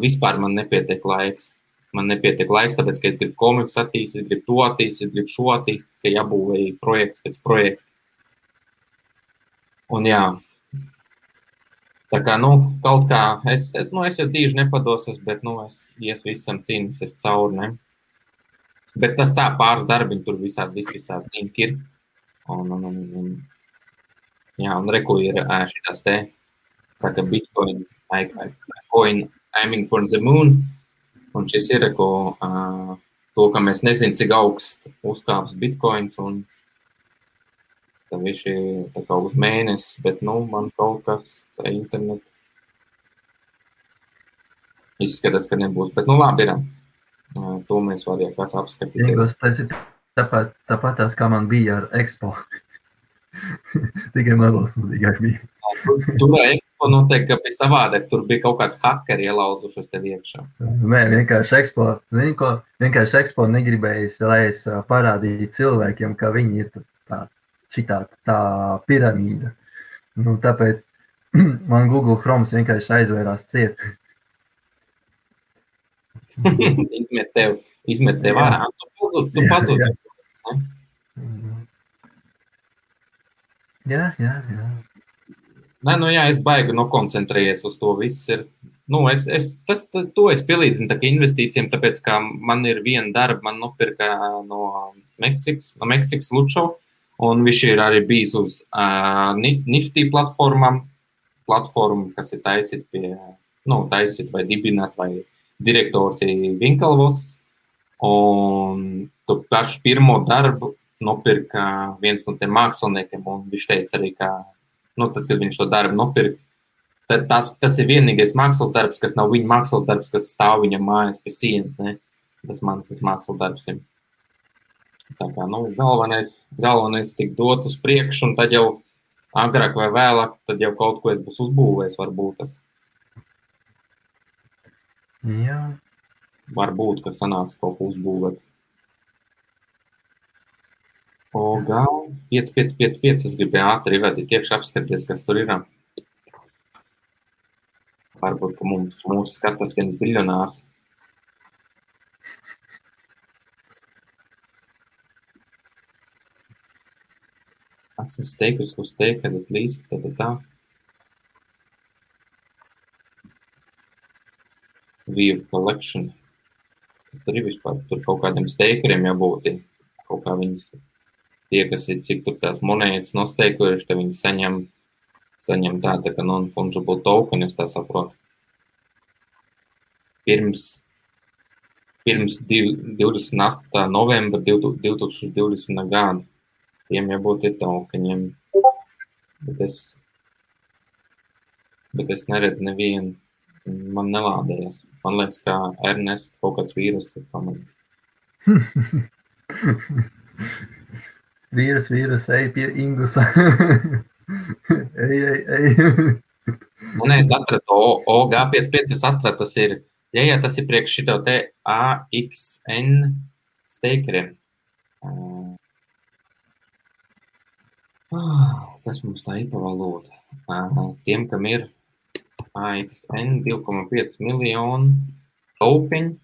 Vispār man nepietiek laiks man nepietiek laiks, tāpēc, ka es gribu komiksu attīstīt, gribu to attīstīt, gribu šo attīstīt, ka jābūvē projekts pēc projekta. Un jā, tā kā, nu, kaut kā, es, nu, es jau dīži nepadosos, bet, nu, es ies visam cīnīsies cauri, ne? Bet tas tā pāris darbiņi tur visādi, vis, visādi ņemki ir. Un, un, un, un, jā, un reku ir šitās te, tā kā Bitcoin, coin aiming for the moon, Un šis ir ko, uh, to, ka mēs nezinām, cik augsts uzkāps bitkoins. Un viņš ir uz mēnesi, bet nu, man kaut kas internetā izskatās, ka nebūs. Bet nu labi, ir. Uh, to mēs varējām kas apskatīties. Tas ir tāpat, tāpat tās, kā man bija ar Expo. Tikai mazliet smadīgāk bija. Tur, tur Expo noteikti bija savādāk. Tur bija kaut kādi hakeri ielauzušies tev iekšā. Nē, vienkārši Expo, zini, ko, vienkārši Expo negribējis, lai es parādītu cilvēkiem, ka viņi ir tā, šitā, tā piramīda. Nu, tāpēc man Google Chrome vienkārši aizvērās ciet. izmet tev, izmet tev ārā. Tu pazudi. Tu pazudi. Jā, jā, jā. Nē, nu jā, es baigi nokoncentrējies uz to. Viss ir. Nu, es, es, tas, to es pielīdzinu investīcijiem, tāpēc, ka man ir viena darba, man nopirka no Meksikas, no Meksikas Lučo, un viņš ir arī bijis uz uh, Nifty platformām, platformu, kas ir taisīta pie nu, taisīt vai dibināt, vai direktors ir Vinkalvos. Un tu pašu pirmo darbu nopirka viens no tiem māksliniekiem, un viņš teica arī, ka, nu, tad, kad viņš to darbu nopirka, tas, tas ir vienīgais mākslas darbs, kas nav viņa mākslas darbs, kas stāv viņa mājas pie sienas, ne? Tas mans tas mākslas darbs ir. Tā kā, nu, galvenais, galvenais tik dot uz priekšu, un tad jau agrāk vai vēlāk, tad jau kaut ko es būs uzbūvējis, varbūt tas. Jā. Varbūt, ka sanāks kaut ko uzbūvēt. O, gal, 5, 5, 5, 5, es gribēju ātri vadīt iekšā apskaties, kas tur ir. Varbūt, mums, mūs skatās viens biljonārs. Access status was taken at least da, da, da. View collection. Tas tur ir vispār. Tur kaut kādiem steikeriem jābūt. Kaut kā viņas tie, kas ir cik tur tās monētas nosteikojuši, ka viņi saņem, saņem tādu tā kā non-fungible token, es tā saprotu. Pirms, pirms 28. novembra 2020. gada tiem jābūt ir tokeniem. Bet es, bet es neredzu nevienu. Man nelādējas. Man liekas, ka Ernest kaut kāds vīrus ir pamanījis. vīrus, vīrus, ej pie Ingusa. ej, ej, ej. Un es atradu OG55, es atradu, tas ir, ja, ja tas ir priekš šito te AXN steikeriem. Kas mums tā IPA valoda? Tiem, kam ir AXN 2,5 miljonu taupiņu,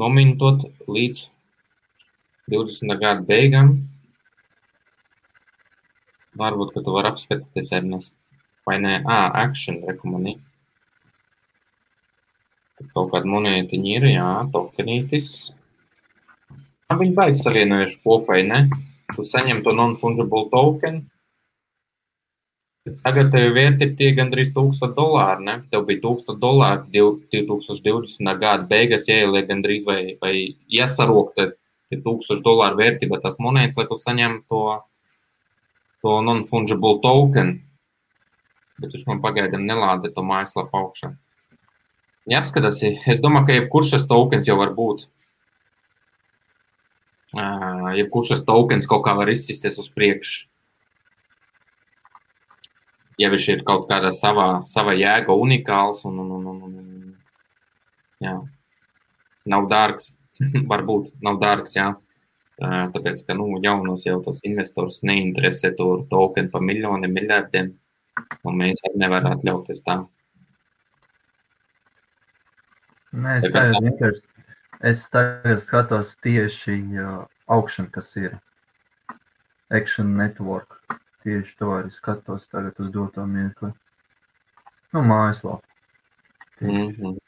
nomintot līdz 20. gada beigām. Varbūt, ka tu vari apskatīties, Ernest. Vai nē, ā, action rekomendī. Kaut kāda monētiņa ir, jā, tokenītis. Viņi baigs savienojuši kopai, ne? tu saņem to non-fungible token. Tagad tev vērtība tie gandrīz 1000 dolāri. Ne? Tev bija 1000 dolāri 2020. gada beigās, ieliek gandrīz vai, vai iesarokta 1000 dolāru vērtība tas monētas, lai tu saņemtu to, to non-fungible token. Bet viņš man pagaidām nelāda to mājaslapu augšā. Jāskatās, es domāju, ka jebkurš šis tokens jau var būt jebkurš šis tokens kaut kā var izsisties uz priekšu. Ja viņš ir kaut kādā savā, savā jēga unikāls un, un, un, un, un jā, nav dārgs, varbūt nav dārgs, jā. Tāpēc, ka nu, jaunos jau tos investors neinteresē to tokenu pa miljoniem, miljardiem, mēs arī nevaram atļauties tā. Nē, es tā vienkārši Es tagad skatos tieši augšana, kas ir Action Network. Tieši to arī skatos tagad uz doto mirkli. Nu, mājaslapā. Mm -hmm.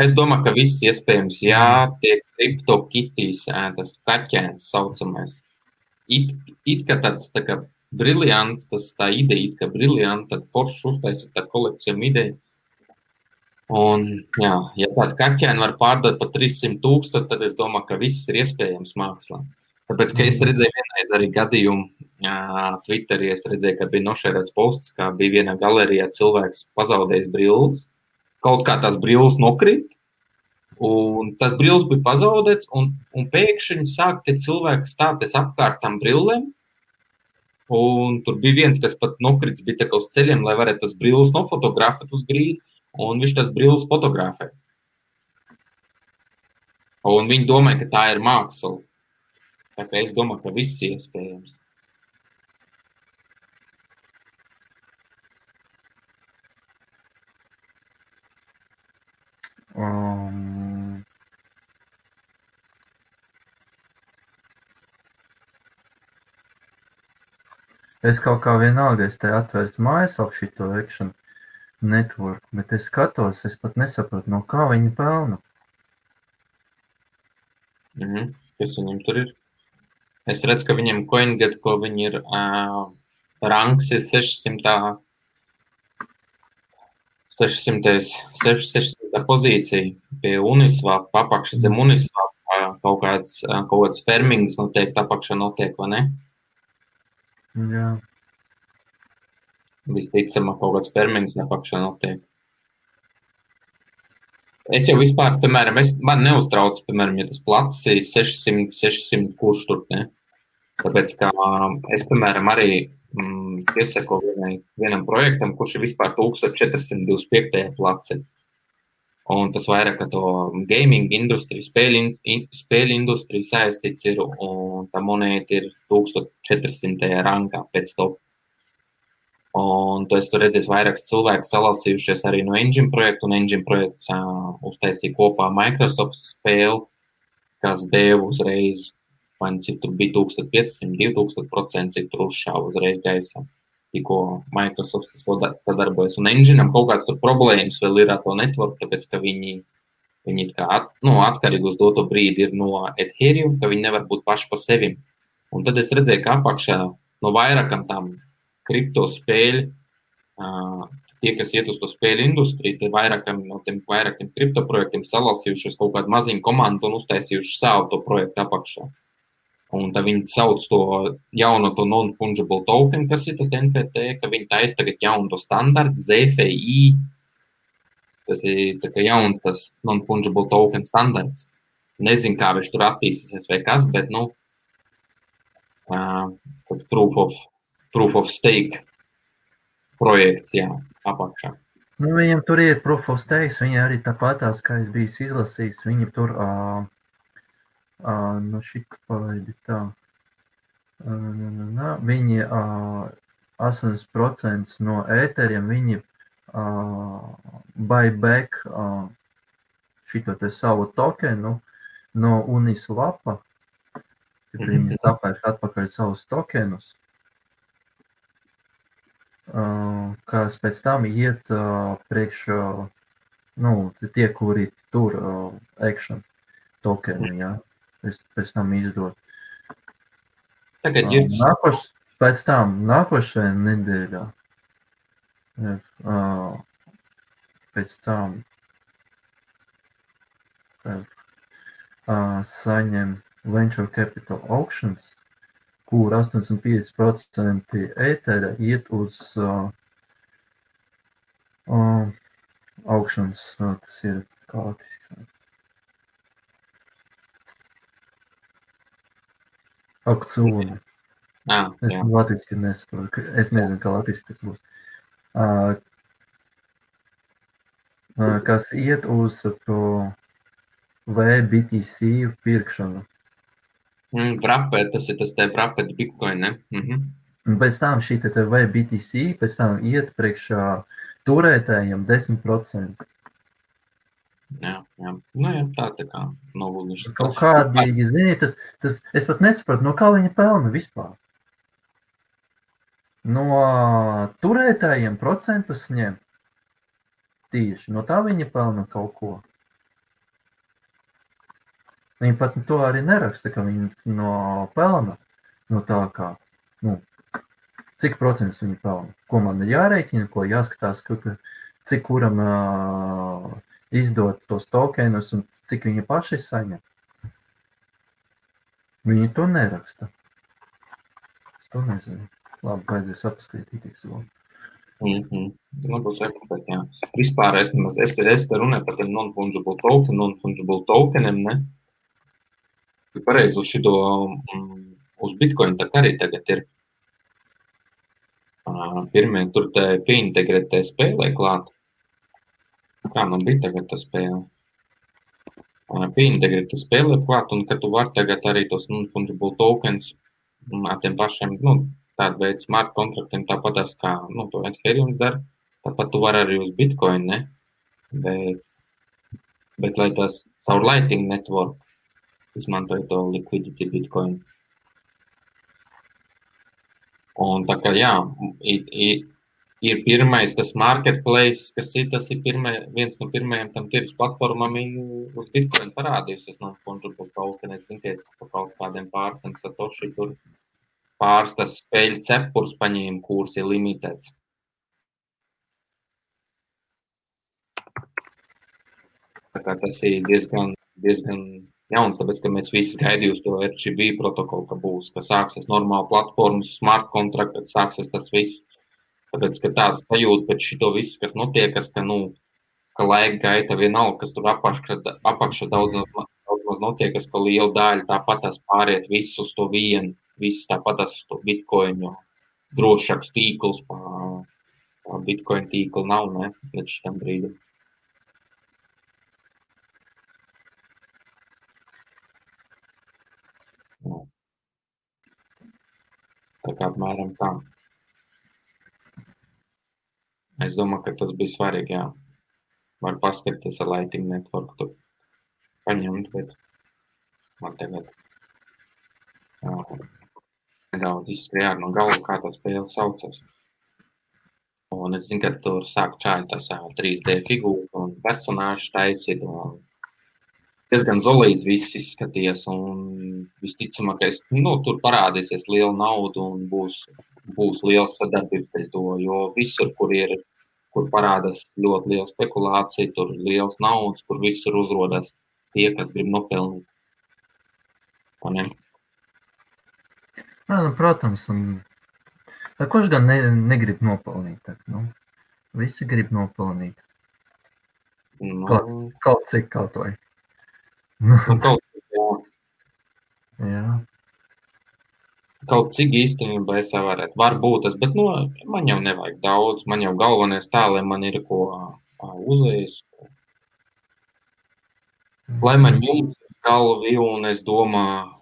Es domāju, ka viss iespējams, jā, tie kriptokitīs, tas kaķēns saucamais. It, it kā tāds tā kā briljants, tas tā ideja, it kā briljants, tad foršs uztaisīt tā kolekcijām ideja. Un, jā, ja tādu kaķēnu var pārdot par 300 tūkstoši, tad es domāju, ka viss ir iespējams mākslā. Tāpēc, ka es mhm. redzēju vienreiz arī gadījumu uh, Twitterī, es redzēju, ka bija nošērēts posts, kā bija vienā galerijā cilvēks pazaudējis brilles. Kaut kā tās brilles nokrīt, un tas brilles bija pazaudēts, un, un pēkšņi sāk tie cilvēki stāties apkārt tam brillēm. Un tur bija viens, kas pat nokrits, bija uz ceļiem, lai varētu tas brilles nofotografēt uz grīdu un viņš tas brīvs fotografē. Un viņi domāja, ka tā ir māksla. Tā kā es domāju, ka viss iespējams. Um, es kaut kā vienalga, es te atvērtu mājas ap šito veikšanu network, bet es skatos, es pat nesaprotu, no kā viņi pelna. Mm -hmm. Kas viņam tur ir? Es redzu, ka viņam CoinGet, ko viņi ir, uh, ranks ir 600, 600, 600 pozīcija pie Uniswap, apakšā zem Uniswap, kaut kāds, kaut kāds fermings noteikti apakšā notiek, vai ne? Jā. Visticamāk, kaut kāds fermings apakšā notiek. Es jau vispār, piemēram, es, man neuztrauc, piemēram, ja tas plats ir 600, 600 kurš tur, ne? Tāpēc, kā es, piemēram, arī mm, piesako vienai, vienam projektam, kurš ir vispār 1425. placē. Un tas vairāk ar to gaming industriju, spēļu, in, spēļu industriju saistīts ir, un tā monēta ir 1400. rangā pēc to. Un tu esi redzējis vairākus cilvēkus salasījušies arī no Engine projekta, un Engine projekts uh, uztaisīja kopā Microsoft spēli, kas deva uzreiz man cik tur bija 1500, 2000%, cik tur uzšāva uzreiz gaisā. Tikko Microsoft sadarbojas. Un Enginam kaut kāds tur problēmas vēl ir ar to networku, tāpēc ka viņi, viņi kā at, nu, atkarīgi uz doto brīdi ir no Ethereum, ka viņi nevar būt paši pa sevi. Un tad es redzēju, ka apakšā no vairākam tām kripto spēļu, uh, tie, kas iet uz to spēļu industriju, tie vairākam no tiem vairākiem kripto projektiem salasījušies kaut kādu maziņu komandu un uztaisījuši savu to projektu apakšā. Un tad viņi sauc to jauno to non-fungible token, kas ir tas NFT, ka viņi taisa tagad jaunu to standartu, ZFI. Tas ir jauns tas non-fungible token standarts. Nezinu, kā viņš tur attīstīsies vai kas, bet, nu, tāds proof of, proof of stake projekts, jā, apakšā. Nu, viņam tur ir proof of stake, viņi arī tāpatās, kā es biju izlasījis, viņi tur uh, Uh, nu, šita palaidi tā. Uh, viņi uh, 80% no ēteriem viņi uh, buyback uh, šito te savu tokenu no Uniswapa. Tad viņi sapērk atpakaļ savus tokenus, uh, kas pēc tam iet uh, priekš, uh, nu, tie, kuri tur uh, action tokenu, jā. Ja es pēc tam izdot. Tagad ir. Nākoš, pēc tam nākošajā nedēļā. Uh, pēc tam uh, saņem venture capital auctions, kur 85% ētera iet uz uh, uh, auctions, uh, tas ir kā latviski. Aukcioni. Ah, es jā. latviešu nesaprotu. Es nezinu, kā latviešu tas būs. Uh, uh, kas iet uz to VBTC pirkšanu. Mm, Vrapē, tas ir tas te vrapē bitcoin, ne? Mhm. Un pēc tam šī te VBTC pēc tam iet priekšā turētājiem 10%. Jā, jā. Nu, jā, tā tā kā novulniši. Kaut kādīgi, zini, tas, tas, es pat nesapratu, no kā viņi pelna vispār. No turētājiem procentus ņem. Tieši no tā viņi pelna kaut ko. Viņi pat to arī neraksta, ka viņi no pelna no tā kā, nu, cik procentus viņi pelna. Ko man ir jārēķina, ko jāskatās, ka, cik kuram uh, izdot tos tokenus un cik viņi paši saņem. Viņi to neraksta. Es to nezinu. Labi, vajadzēs apskatīties. Mm -hmm. Labi, sekot, jā. Vispār es, nemaz, es, es te runāju par tiem non-fungible token, non-fungible tokeniem, ne? Ja pareizi uz šito, um, uz Bitcoin tā arī tagad ir. Pirmie tur te pieintegrētie spēlē klāt. Kā man bija tagad tā spēle? Pieintegrēt tā spēle klāt, un ka tu vari tagad arī tos non-fungible tokens ar tiem pašiem, nu, tādu veidu smart kontraktiem, tāpatās kā, nu, to Ethereum dara. Tāpat tu vari arī uz Bitcoin, ne? Bet, bet lai tas caur Lightning Network izmantoja to liquidity Bitcoin. Un tā kā, jā, it, it, ir pirmais tas marketplace, kas ir, tas ir pirmai, viens no pirmajiem tam tirgus platformām uz Bitcoin parādījusies no fungible token. Es zinu, ka pa kaut kādiem pārstiem Satoshi tur pāris tas spēļu cepurs paņēma, kurs ir limitēts. Tas ir diezgan, diezgan jauns, tāpēc ka mēs visi gaidījām to RGB protokolu, ka būs, ka sāksies normāla platforma, smart kontrakts, kad sāksies tas viss. Tāpēc, ka tāds sajūta pēc šito visu, kas notiekas, ka, nu, ka laika gaita vienalga, kas tur apakšā, apakšā daudz, daudz maz notiekas, ka liela daļa tāpat tās pāriet visu uz to vienu, viss tāpat tās uz to bitkoinu, drošāks tīkls, pa, pa bitkoinu tīklu nav, ne, līdz šitam brīdim. Tā kā apmēram tā. Es domāju, ka tas bija svarīgi. Jā. Var paskatīties ar Lightning Network, tur paņemt, bet man tagad nedaudz izskrēja no galva, kā tā spēle saucas. Un es zinu, ka tur sāk čāļ tas 3D figūru un personāžu taisīt un diezgan zelīts viss izskaties. Visticamāk, nu, tur parādīsies liela nauda un būs, būs liela sadarbības ar to. Jo visur, kur ir kur parādās ļoti liela spekulācija, tur ir liels naudas, kur visur uzrodas tie, kas grib nopelnīt. Jā, nu, protams, un kurš gan ne, negrib nopelnīt? Tad, nu, visi grib nopelnīt. Nu, kaut, kaut cik kaut vai. Nu, kaut, jā. jā. Kaut cik īstenībā es varētu, varbūt tas, bet nu, man jau nevajag daudz. Man jau galvenais tā, lai man ir ko uzēst. Lai man jums galvi, un es domāju,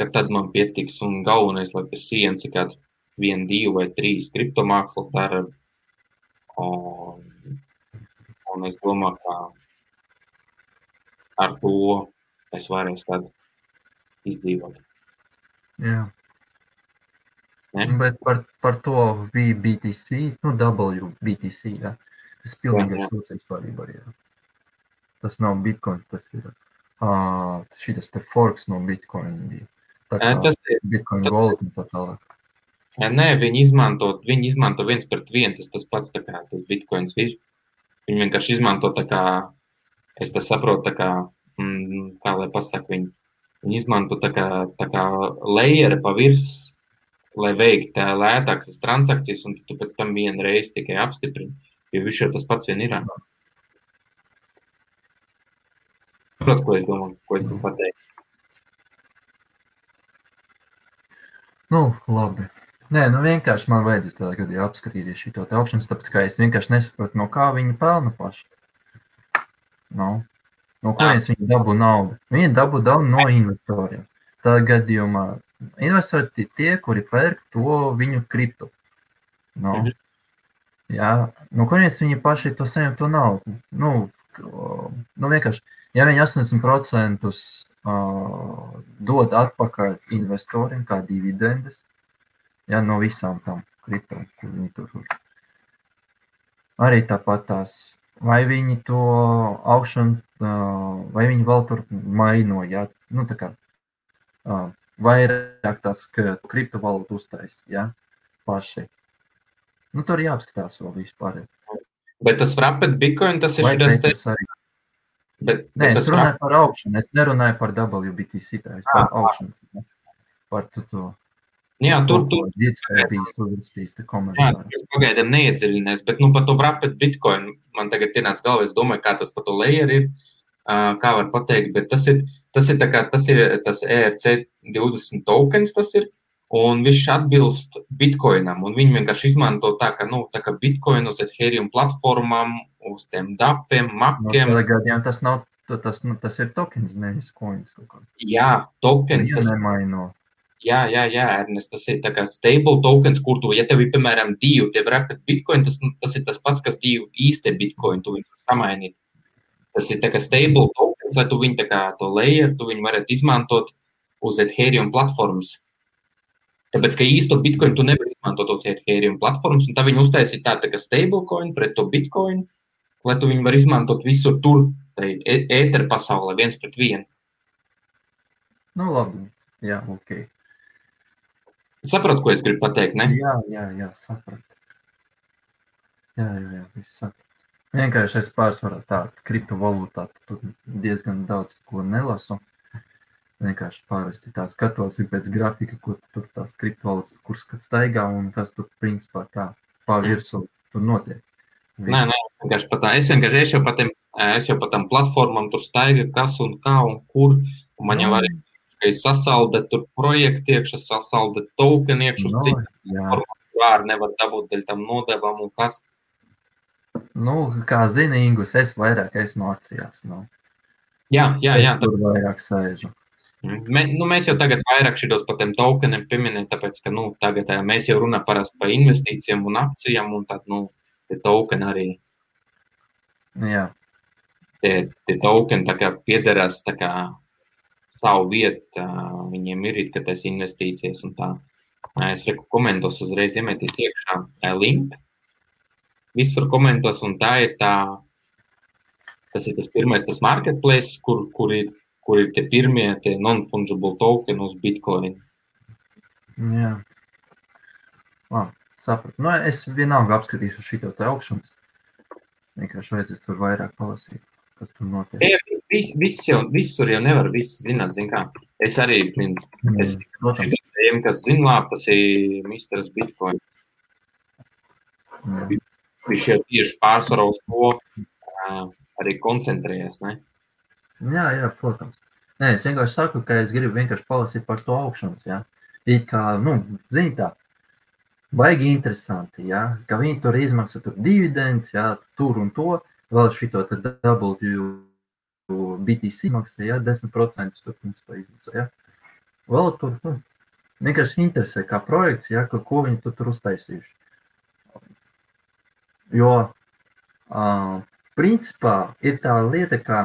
ka tad man pietiks. Un galvenais, lai pie sienas ir kāds viena, divi vai trīs kriptomākslas dara. Un, un es domāju, ka ar to es varēšu izdzīvot. Jā. Ne? Bet par, par to BTC, nu, WBTC, jā. tas ir pilnīgi sūdzības svarība. Jā. Tas nav Bitcoin, tas ir uh, šis te forks no Bitcoin. Bija. Tā kā tas ir Bitcoin wallet un tā tālāk. Nē, viņi izmanto, viņi izmanto viens pret vienu, tas tas pats, tā kā tas Bitcoins ir. Viņi vienkārši izmanto tā kā es tā saprotu, tā kā, mm, kā lai pasaka, viņi, viņi izmanto tā kā, tā kā layeri pa virs, lai veiktu lētākas transakcijas, un tu pēc tam vienu reizi tikai apstiprini, jo viņš jau tas pats vien ir. Saprot, ko es domāju, ko es gribu pateikt. Nu, labi. Nē, nu vienkārši man vajadzēs tādā gadījumā apskatīties šo augšanu, tāpēc ka es vienkārši nesaprotu, no kā viņi pelna paši. Nav. No kurienes viņi dabū naudu? Viņi dabū naudu no investoriem. Tādā gadījumā investori ir tie, kuri pērk to viņu kriptu. No. Mhm. Jā, no kurienes viņi paši to saņem to naudu? Nu, nu vienkārši, ja viņi 80% uh, dod atpakaļ investoriem kā dividendes, ja, no visām tām kripto, kur viņi tur arī tāpat tās vai viņi to augšanu, vai viņi vēl tur maino, ja, nu tā kā vairāk tās kriptovalūtu uztais, ja, paši. Nu, tur jāapskatās vēl vispār. Bet tas rapid bitcoin, tas ir šis te... Arī. Bet, Nē, bet es runāju rap... par augšanu, es nerunāju par WBTC, tā es par augšanu. Par tu to. Jā, tur tur ir pagaidām neiedziļinies, bet nu, par to rapid bitcoin man tagad ienāca galvā. Es domāju, kā tas par to layer ir, kā var pateikt, bet tas ir tas, ir, kā, tas, ir, tas ERC20 tokens, tas ir, un viņš atbilst bitcoinam, un viņi vienkārši izmanto tā, ka, nu, tā kā bitcoin uz Ethereum platformām, uz tiem dapiem, makiem. No, gadījumā tas nav, tas, nu, tas ir tokens, nevis coins. Jā, tokens. Tas nemaino. Jā, jā, jā, Ernest, tas ir kā stable tokens, kur tu, ja tev ir, piemēram, divi tie rapid bitcoin, tas, tas ir tas pats, kas divi īsti bitcoin, tu viņus samainīt. Tas ir kā stable tokens, lai tu viņu kā to layer, tu viņu varētu izmantot uz Ethereum platformas. Tāpēc, ka īsto bitcoin tu nevari izmantot uz Ethereum platformas, un tā viņi uztaisīja tā, tā stablecoin pret to bitcoin, lai tu viņu var izmantot visur tur, ētera e pasaulē, viens pret vienu. Nu, labi. Jā, ok. Saprotu, ko es gribu pateikt, ne? Jā, jā, jā sapratu. Jā, jā, jā, viss sapratu. Vienkārši es pārsvarā tādu kriptovalūtā tur diezgan daudz ko nelasu. Vienkārši pāresti tā skatos pēc grafika, ko tur tās kriptovalūtas, kur skat staigā un kas tur principā tā pa virsu tur notiek. Viss. Nē, nē, vienkārši pat tā. Es vienkārši es jau pat tiem, es jau pat tam platformām tur staiga, kas un kā un kur. Un man jau arī ka es sasaldu tur projektu iekšā, sasaldu tokenu iekšā, no, citu vārdu nevar dabūt daļ tam nodevam un kas. Nu, kā zini, Ingus, es vairāk esmu akcijās. Nu. Jā, jā, jā. Tur vairāk sēžu. Mē, nu, mēs jau tagad vairāk šitos par tiem tokeniem pieminējam, tāpēc, ka, nu, tagad mēs jau runājam parasti par investīcijām un akcijām, un tad, nu, tie tokeni arī. Jā. Tie, tie tokeni tā kā piederās tā kā savu vietu viņiem ir, ka tas investīcijas un tā. Es reku komentos uzreiz iemetīs iekšā link. Visur komentos, un tā ir tā, tas ir tas pirmais, tas marketplace, kur, kur ir, kur ir tie pirmie, tie non-fungible tokeni uz Bitcoin. Jā. Labi, sapratu. Nu, es vienalga apskatīšu šito te augšanas. Vienkārši vajadzēs tur vairāk palasīt, kas tur notiek. Ja, vis, vis jau, visur jau nevar viss zināt. Zin kā. es arī mm, es tiem, kas zina labi, tas ir Mr. Bitcoin. Mm. Viņš jau tieši pārsvarā uz to uh, arī koncentrējas. Ne? Jā, jā, protams. Nē, es vienkārši saku, ka es gribu vienkārši palasīt par to augšanas. Ja? It kā, nu, zini tā, baigi interesanti, ja? ka viņi tur izmaksā tur dividends, ja? tur un to, vēl šito te W BTC maksā, ja, 10% tur principā izmaksā, ja. Vēl tur, nu, vienkārši interesē kā projekts, ja, ka, ko viņi tur, tur uztaisījuši. Jo, uh, principā, ir tā lieta, ka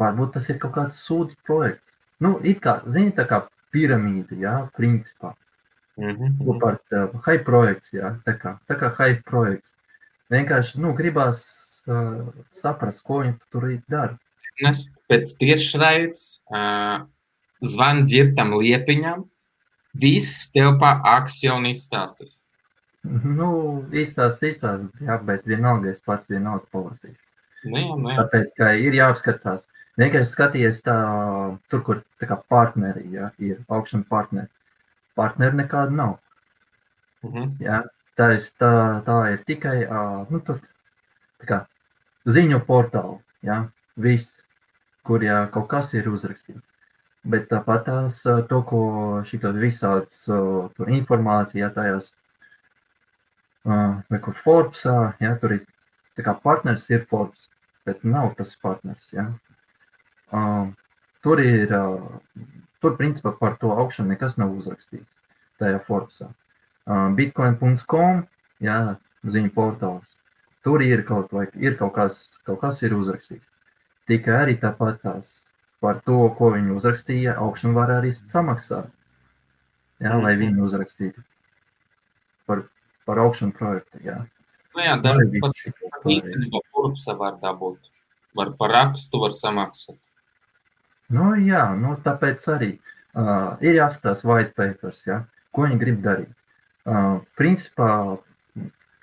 varbūt tas ir kaut kāds sūds projekts. Nu, it kā, zini, tā kā piramīda, ja, principā. Mm -hmm. Par uh, high projekts, ja, tā kā, tā kā high projekts. Vienkārši, nu, gribās uh, saprast, ko viņi tur dara. Nes pēc tiešraides uh, zvan ģirtam liepiņam, viss tev pa akcionu izstāstas. Nu, izstāst, izstāst, jā, bet vienalga es pats vienalga palasīšu. Jā, nu, jā. Tāpēc, ka ir jāapskatās. Vienkārši skaties tā, tur, kur tā kā partneri, ja, ir augšana partneri. Partneri nekāda nav. Uh -huh. Jā, tā, ir, tā, tā ir tikai, nu, tur, tā kā ziņu portāli, ja, viss, kur ja kaut kas ir uzrakstīts. Bet tāpat tās to, ko šito visāds tur informācija, ja tajās, vai kur Forbesā, ja, tur ir, tā kā partners ir Forbes, bet nav tas partners, ja. Tur ir, tur principā par to augšanu nekas nav uzrakstīts tajā Forbesā. Bitcoin.com, ja, ziņu portāls, Tur ir kaut, vai, ir kaut, kas, kaut kas ir uzrakstīts. Tikai arī tāpat tās par to, ko viņi uzrakstīja, augšana var arī samaksāt. Jā, lai viņi uzrakstītu par, par augšanu projektu. Jā, nu jā darbi pat īstenībā kurpsa var dabūt. Var par rakstu var samaksāt. Nu jā, nu tāpēc arī uh, ir jāskatās white papers, jā, ko viņi grib darīt. Uh, principā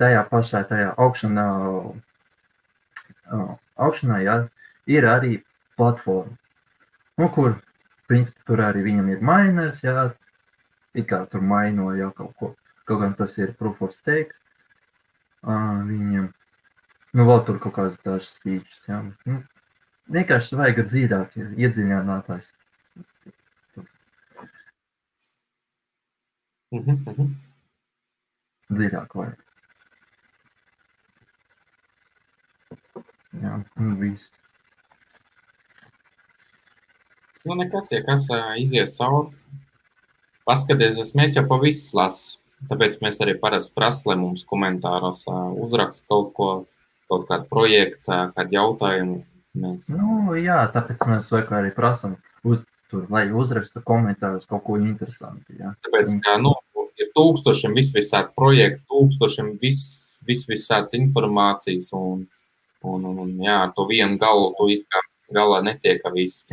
tajā pašā tajā augšanā, augšanā jā, ir arī platforma, nu, kur principā tur arī viņam ir miners, jā, it kā tur maino jau kaut ko, kaut gan tas ir proof of stake, viņam, nu, vēl tur kaut kādas dažas features, jā, nu, vienkārši vajag dzīvāk, iedziļinātājs. Mhm, mhm. Dziļāk vajag. Jā, un viss. Nu, nekas, ja kas izies cauri. Paskaties, mēs jau pa visu lasu. Tāpēc mēs arī parasti prasām, lai mums komentāros uzrakst kaut ko, kaut kādu projektu, kādu jautājumu. Mēs... Nu, jā, tāpēc mēs arī prasām, uz, tur, lai uzraksta komentārus kaut ko interesantu. Jā. Tāpēc, kā, nu, ir tūkstošiem visvisādi projektu, tūkstošiem vis, visvisādas informācijas. Un, Un, un, un jā, to vienu galu tu it kā galā netiek viss.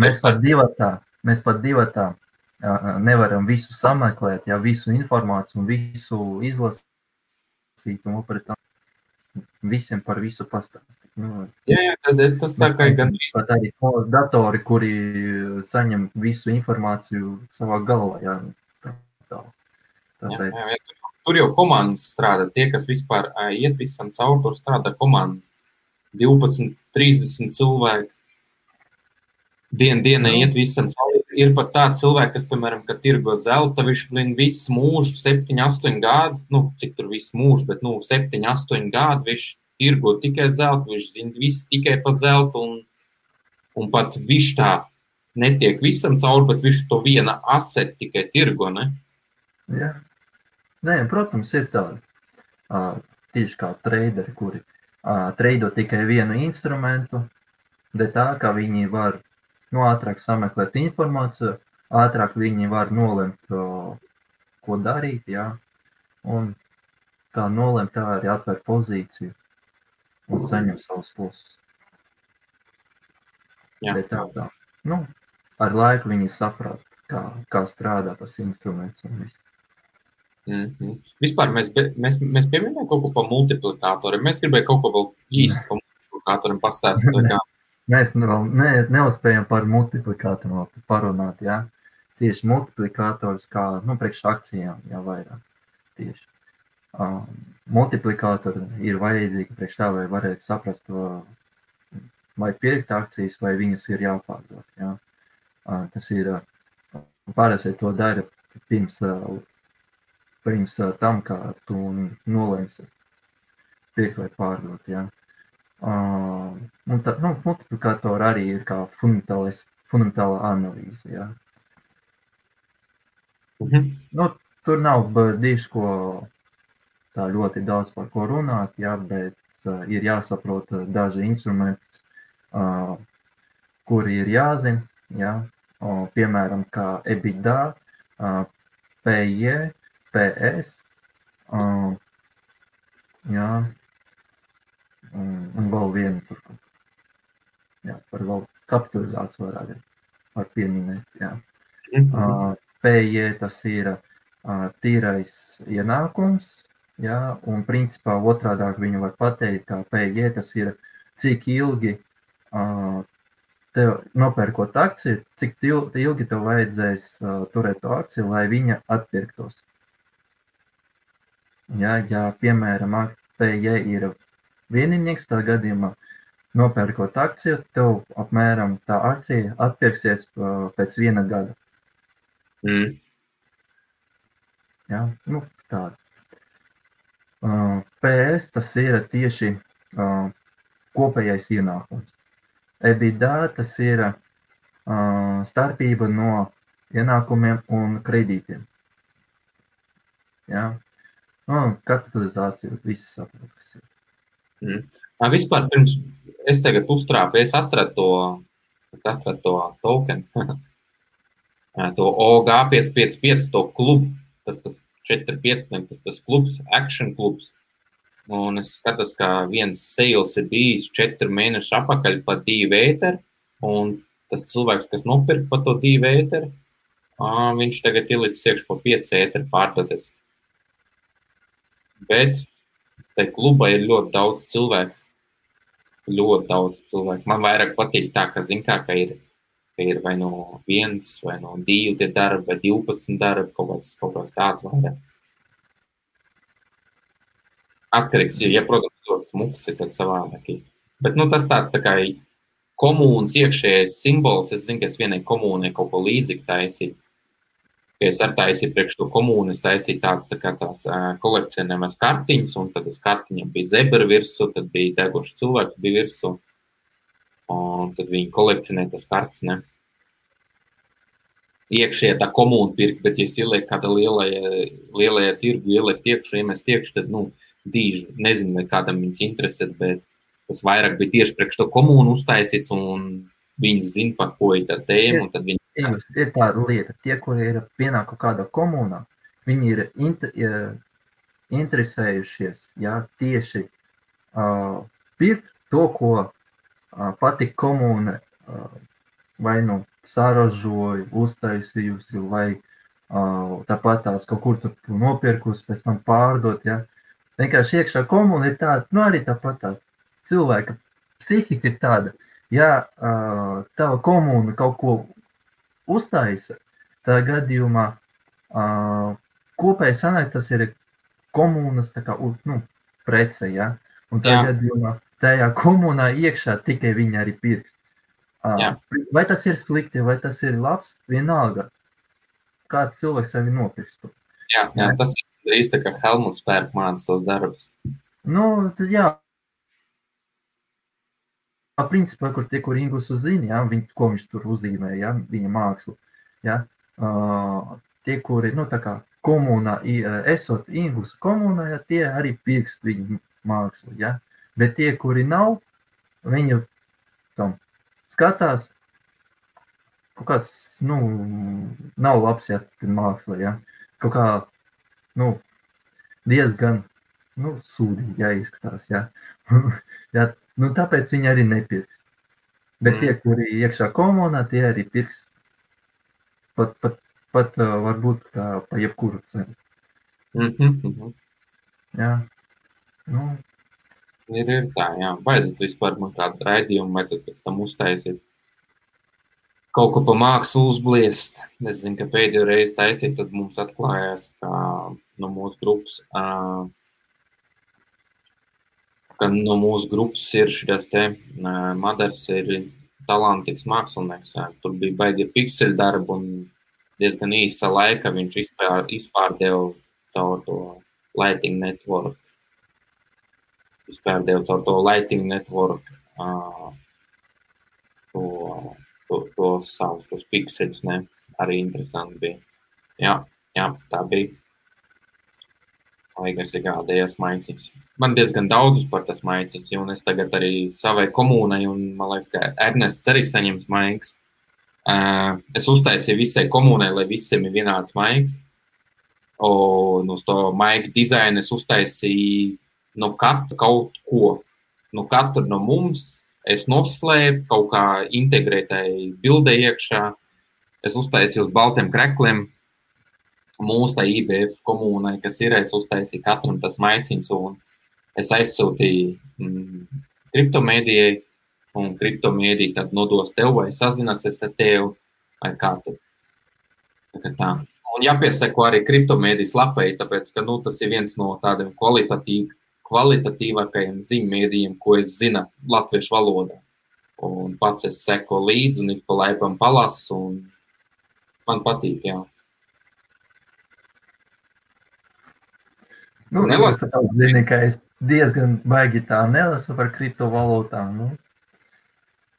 Mēs pat divatā, mēs pat divatā nevaram visu sameklēt, ja visu informāciju un visu izlasīt un tā. visiem par visu pastāstīt. Nu, Jā, jā tas, tas tā kā gan Pat arī to datori, kuri saņem visu informāciju savā galvā. Jā, tā, tā. jā, Tāpēc, jā, jā, tur- tur jau komandas strādā. Tie, kas vispār iet visam cauri, tur strādā komandas. 12, 30 cilvēki. Dienu dienā Nu. iet visam cauri. Ir pat tādi cilvēki, kas, piemēram, kad tirgo zelta, viņš blin visu mūžu, 7, 8 gadu, nu, cik tur visu mūžu, bet, nu, 7, 8 gadu viņš tirgo tikai zeltu, viņš zina visu tikai pa zeltu, un, un pat viņš tā netiek visam cauri, bet viņš to viena aseti tikai tirgo, ne? jā. Nē, protams, ir tādi ā, tieši kā traderi, kuri ā, treido tikai vienu instrumentu, bet tā kā viņi var nu, ātrāk sameklēt informāciju, ātrāk viņi var nolemt, ko darīt. Jā. Un kā nolemt, tā arī atver pozīciju un saņem savus plusus. Jā. Bet tā, tā. Nu, ar laiku viņi saprot, kā, kā strādā tas instruments un viss. Mm -hmm. Vispār mēs, mēs, mēs pieminējām kaut ko par multiplikātoriem. Mēs gribējām kaut ko vēl īsti par multiplikātoriem pastāstīt. Mēs vēl ne, neuzspējam par multiplikātoru vēl parunāt. Jā. Tieši multiplikators kā nu, priekš akcijām jau vairāk. Tieši. Uh, multiplikātori ir vajadzīgi priekš tā, lai varētu saprast, uh, vai pirkt akcijas, vai viņas ir jāpārdod. Jā. Uh, tas ir uh, parasti to dara pirms, uh, pirms uh, tam, kā tu nolemsi pirkt vai pārdot. Jā. Uh, un tā, nu, multiplikātori arī ir kā fundamentāla analīze. Jā. Mhm. Nu, tur nav diši, ko tā ļoti daudz par ko runāt, jā, bet uh, ir jāsaprot uh, daži instrumenti, uh, kuri ir jāzina. Jā, o, piemēram, kā EBITDA, uh, PIE, PS. Uh, jā, un, un vēl vienu tur. Jā, par vēl kapitalizāciju var arī var pieminēt. Jā. Mhm. Uh, PIE tas ir uh, tīrais ienākums, jā, un principā otrādāk viņu var pateikt, kā PIE tas ir cik ilgi uh, tev nopērkot akciju, cik ilgi tev vajadzēs uh, turēt to akciju, lai viņa atpirktos. Jā, ja, piemēram, ak- PIE ir vieninieks, tā gadījumā nopērkot akciju, tev apmēram tā akcija atpirksies uh, pēc viena gada. Mm. Ja? Nu, tāda. Uh, PS tas ir tieši uh, kopējais ienākums. EBITDA tas ir uh, starpība no ienākumiem un kredītiem. Ja? Nu, kapitalizācija viss saprot, kas ir. Ā, Vispār pirms es tagad uztrāpu, es atradu to, es atradu to tokenu, to OG555, to klubu, tas tas 4-5, tas tas klubs, action klubs. Un es skatos, ka viens sales ir bijis četru mēnešu apakaļ pa divu ēteru, un tas cilvēks, kas nopirka pa to divu ēteru, viņš tagad ielicis iekšā pa pieci ēteru pārdoties. Bet tai klubai ir ļoti daudz cilvēku. Ļoti daudz cilvēku. Man vairāk patīk tā, ka, zin, kā, ka ir, ka ir vai no viens, vai no divi tie darbi, vai 12 darbi, kaut kāds, kaut kāds tāds vairāk. Atkarīgs ja, protams, ļoti smuks ir, tad savādāk. Bet, nu, tas tāds tā kā komunas iekšējais simbols. Es zinu, ka es vienai komunai kaut ko līdzīgu taisīju. Ka es ar taisīju priekš to komunu, es taisīju tādas tā kā tās ā, kolekcionējamas kartiņas, un tad uz kartiņiem bija zebra virsū, tad bija degošs cilvēks bija virsū. Un tad viņi kolekcionē tas kartes, ne? Iekšējā tā komūna pirkt, bet ja es ielieku kāda lielajā, lielajā tirgu, ielieku iekšā, iemest iekšā, tad, nu, dīži, nezinu, vai kādam viņas interesē, bet tas vairāk bija tieši priekš to komūnu uztaisīts, un viņi zina, par ko ir tā tēma, un tad viņi Inglis, ir tāda lieta, tie, kuri ir pienāk kaut kādā komunā, viņi ir inter, ja, interesējušies jā, tieši uh, pirkt to, ko uh, pati komūna uh, vai nu saražoja, uztaisījusi, vai uh, tāpat tās kaut kur tur nopirkusi, pēc tam pārdot. Ja. Vienkārši iekšā komuna ir tāda, nu arī tāpat tās cilvēka psihika ir tāda, ja uh, tava komuna kaut ko uztaisa, tādā gadījumā uh, kopēji sanāk, tas ir komunas tā kā, nu, prece, ja? Un tā Jā. gadījumā tajā komunā iekšā tikai viņi arī pirks. Jā. Vai tas ir slikti, vai tas ir labs, vienalga. Kāds cilvēks sevi nopirkstu. Jā, jā, tas ir tā kā Helmuts Pērk māca tos darbus. Nu, tad jā. Principā, kur tie, kur Ingusu zina, ja, viņ, ko viņš tur uzzīmē, ja, viņa mākslu. Ja, uh, tie, kuri, nu, tā kā komunā, esot Ingusu komunā, ja, tie arī pirkst viņu mākslu, ja. Bet tie, kuri nav, viņu tam skatās, kaut kāds, nu, nav labs, ja, māksla, ja. Kaut kā, nu, diezgan, nu, sūdīgi jāizskatās, ja. ja nu, tāpēc viņi arī nepirks. Bet Mm. tie, kuri iekšā komunā, tie arī pirks pat, pat, pat uh, varbūt kā pa jebkuru cenu. Mhm, mhm. Jā. Nu, Ir, ir tā, jā. Vajadzētu vispār man kādu raidījumu, vajadzētu pēc tam uztaisīt. Kaut ko pa mākslu uzbliest. Es zinu, ka pēdējo reizi taisīt, tad mums atklājās, ka no mūsu grupas, ā, ka no mūsu grupas ir šis te Madars ir talantīgs mākslinieks. Tur bija baigi pikseļu darbu un diezgan īsa laika viņš izpār, izpārdeva caur to Lighting Network izpērdēju caur to Lighting Network, to, to, to savus tos pikseļus, ne? Arī interesanti bija. Jā, jā, tā bija. Laigars ir gādējies maiciņas. Man diezgan daudz par tas maiciņas, un es tagad arī savai komunai, un man liekas, ka Ernests arī saņems maigas. Uh, es uztaisīju visai komunai, lai visiem ir vienāds maigs. Un uz to maigu dizainu es uztaisīju no katra kaut ko. No katra no mums es noslēpu kaut kā integrētai bildē iekšā. Es uztaisīju uz baltiem krekliem. Mūsu IBF komunai, kas ir, es uztaisīju katram tas maiciņš, un es aizsūtīju mm, kriptomēdijai, un kriptomēdija tad nodos tev vai sazinasies ar tevi, vai kā tu. Tā kā tā. Un jāpiesako arī kriptomēdijas lapai, tāpēc, ka nu, tas ir viens no tādiem kvalitatīviem kvalitatīvākajiem ziņmēdījiem, ko es zinu latviešu valodā. Un pats es seko līdzi, un ik pa laipam palasu, un man patīk, jā. nu, Nelas- es kaut zini, ka es diezgan baigi tā nelasu par kriptovalūtām. Nu.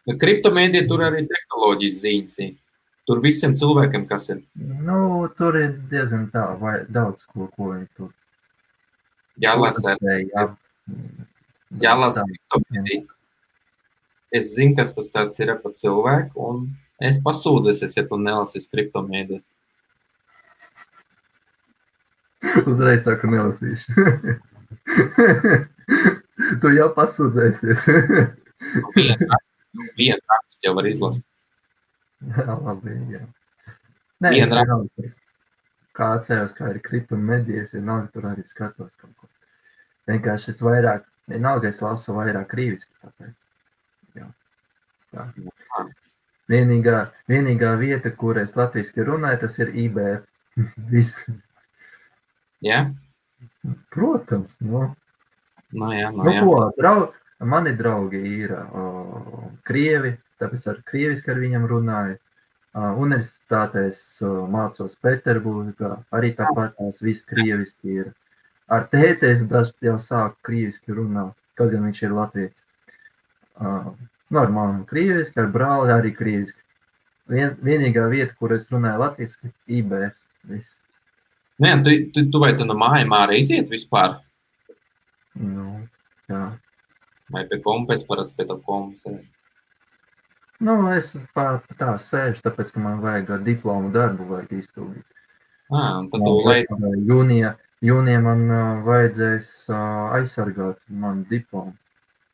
Bet kriptomēdija tur arī tehnoloģijas ziņas. Tur visiem cilvēkiem, kas ir Nu, tur ir diezgan tā, vai daudz ko, ko viņi tur jālasa, Jā, jālasa kriptomēdija. Es zinu, kas tas tāds ir par cilvēku, un es pasūdzēsies, ja tu nelasīsi kriptomēdiju. Uzreiz saku, nelasīšu. tu jau pasūdzēsies. Vienu rakstu jau var izlasīt. jā, labi. Jā. Nē, Viena es vienalga, kā atceros, kā ir krituma medijas, vienalga tur arī skatos kaut ko. Vienkārši es vairāk, vienalga es lasu vairāk krīviski. Tāpēc. Jā. Tā. Vienīgā, vienīgā vieta, kur es latviski runāju, tas ir IBF. Viss. Ja? Protams, nu, Nu, jā, nu, Nu, jā. ko, drau, mani draugi ir uh, krievi, tāpēc ar krieviski ar viņam runāju. Universitātēs mācos Pēterburgā, arī tāpat tās viss krieviski ir. Ar tēti es daži jau sāku krieviski runāt, kaut gan viņš ir latviečs. Nu, ar māmu krieviski, ar brāli arī krieviski. Vien, vienīgā vieta, kur es runāju latviski, ir IBS. Viss. Nē, tu, tu, tu vai tu no mājām ārā iziet vispār? Nu, jā. Vai pie kompēs parasti pie tā kompēs? Nu, es pār tā sēžu, tāpēc, ka man vajag diplomu darbu vajag izpildīt. Ah, tad Man tu lai... vajag, Jūnijā, jūnijā man uh, vajadzēs uh, aizsargāt manu diplomu.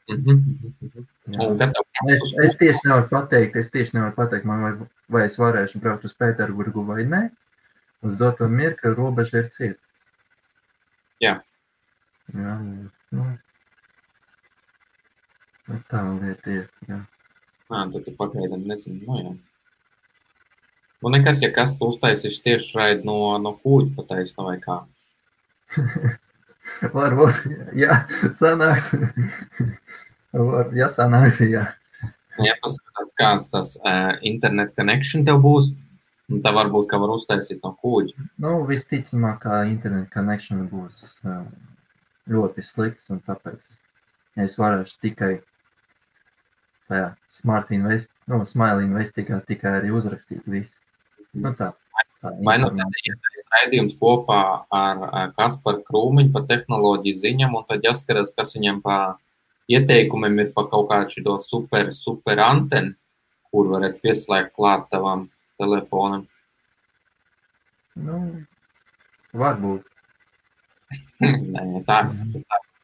Kad tev Es, es tieši nevaru pateikt, es tieši nevaru pateikt, man vai, vai es varēšu braukt uz Pēterburgu vai nē. Uz doto mirkli robeža ir cieta. Jā. Jā, nu, nu, tā lieta ir. Jā. Nā, tad tu pagaidām nezinu, no jā. Nu, nekas, ja kas tu uztaisīs tieši raid no, no kūģa pataisno vai kā. Varbūt, jā, sanāks. Var, ja sanāks, jā. Ja paskatās, kāds tas uh, internet connection tev būs, un tā varbūt, ka var uztaisīt no kūģa. Nu, visticamāk, ka internet connection būs uh, ļoti slikts, un tāpēc es varēšu tikai tajā smart invest, nu, smile investigā tikai arī uzrakstīt visu. Nu, tā, tā Vai nu tad ir raidījums kopā ar Kasparu Krūmiņu pa tehnoloģiju ziņam, un tad jāskatās, kas viņam pa ieteikumiem ir pa kaut kādu šito super, super antenu, kur varat pieslēgt klāt tavam telefonam. Nu, varbūt. Nē, sāks, sāks.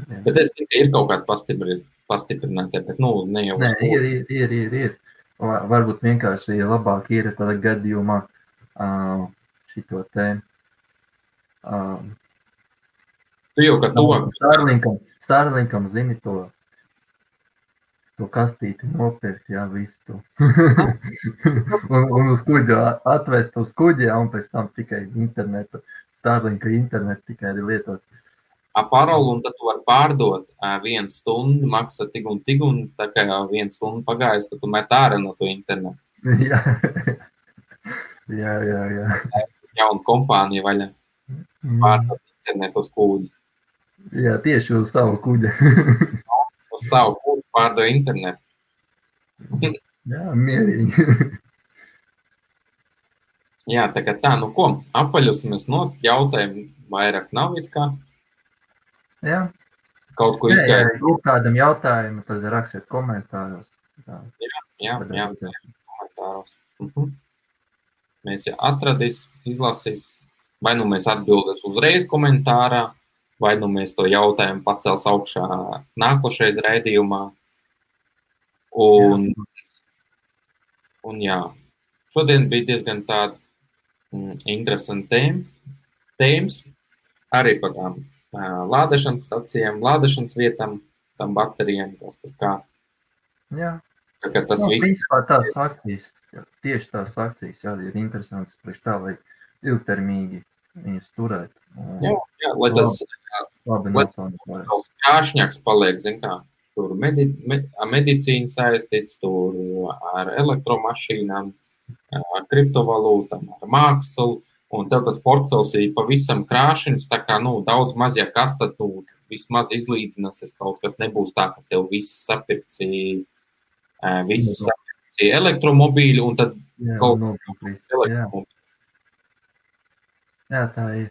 Jā. Bet es tikai ir kaut kāda pastipri- pastiprināta, bet, nu, ne jau to. ir, ir, ir, ir, ir. Va- Varbūt vienkārši labāk ir tādā gadījumā uh, šito te. Uh, Tu jau, ka tuvāk, Starlinkam, Starlinkam zini to, to kastīti nopirkt, jā, visu to. un, un uz kuģa atvest uz kuģi, jā, un pēc tam tikai internetu, Starlinka internetu tikai arī lietot. parolu, un tad tu vari pārdot vienu stundu, maksā tik un tik, un tā kā jau viena stunda pagājis, tad tu met ārā no to internetu. jā. jā, jā, jā. Jauna kompānija vaļā Mm. pārdot internetu uz kūģi. Jā, tieši uz savu kuģi. Uz savu kūģi pārdot internetu. jā, mierīgi. Jā, tā kā tā, nu ko, apaļosimies no jautājumu vairāk nav it kā. jā, Kaut ko jā, ja ir kādam jautājumu, tad rakstiet komentāros. Tā, Jā, tad jā, redzēsim. komentāros. Mhm. Mēs jau atradīs, izlasīs, vai nu mēs atbildēs uzreiz komentārā, vai nu mēs to jautājumu pacels augšā nākošais raidījumā. Un, un jā, šodien bija diezgan tāda mm, interesanta tēma, tēmas, arī par tām ā, lādēšanas stacijām, lādēšanas vietām, tam baterijām, kas tur kā. Jā, Tā kā tas nu, viss principā tās akcijas, jā, tieši tās akcijas jā, ir interesantas priekš tā, lai ilgtermīgi viņus turēt. un Jā, jā, lai tas Labi, varēs. savs krāšņāks paliek, zin kā, tur medi, med, ar medicīnu saistīts, tur ar elektromašīnām, ar kriptovalūtām, ar mākslu, un tev tas portfels ir pavisam krāšņs, tā kā, nu, daudz maz, ja kas, tad, nu, vismaz izlīdzinās, kaut kas nebūs tā, ka tev viss sapirks, ā, viss sapirks elektromobīļi, un tad Jā, kaut- nopelnīt visu. jā, elektromobīļi. jā, tā ir.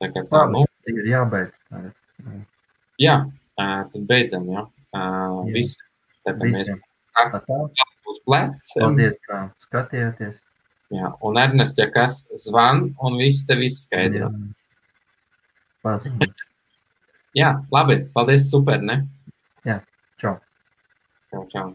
Tā kā tā, nu, Ir jābeidz. tagad. jā, ā, tad beidzam, jā. Jā. Viss, kā mēs tā. uz pleciem. Paldies, kā skatījāties. Jā, un Ernsts, ja kas zvan, un viss tev izskaidro. Jā. Paziņot. Jā, labi, paldies, super, ne? Čau. Čau, čau.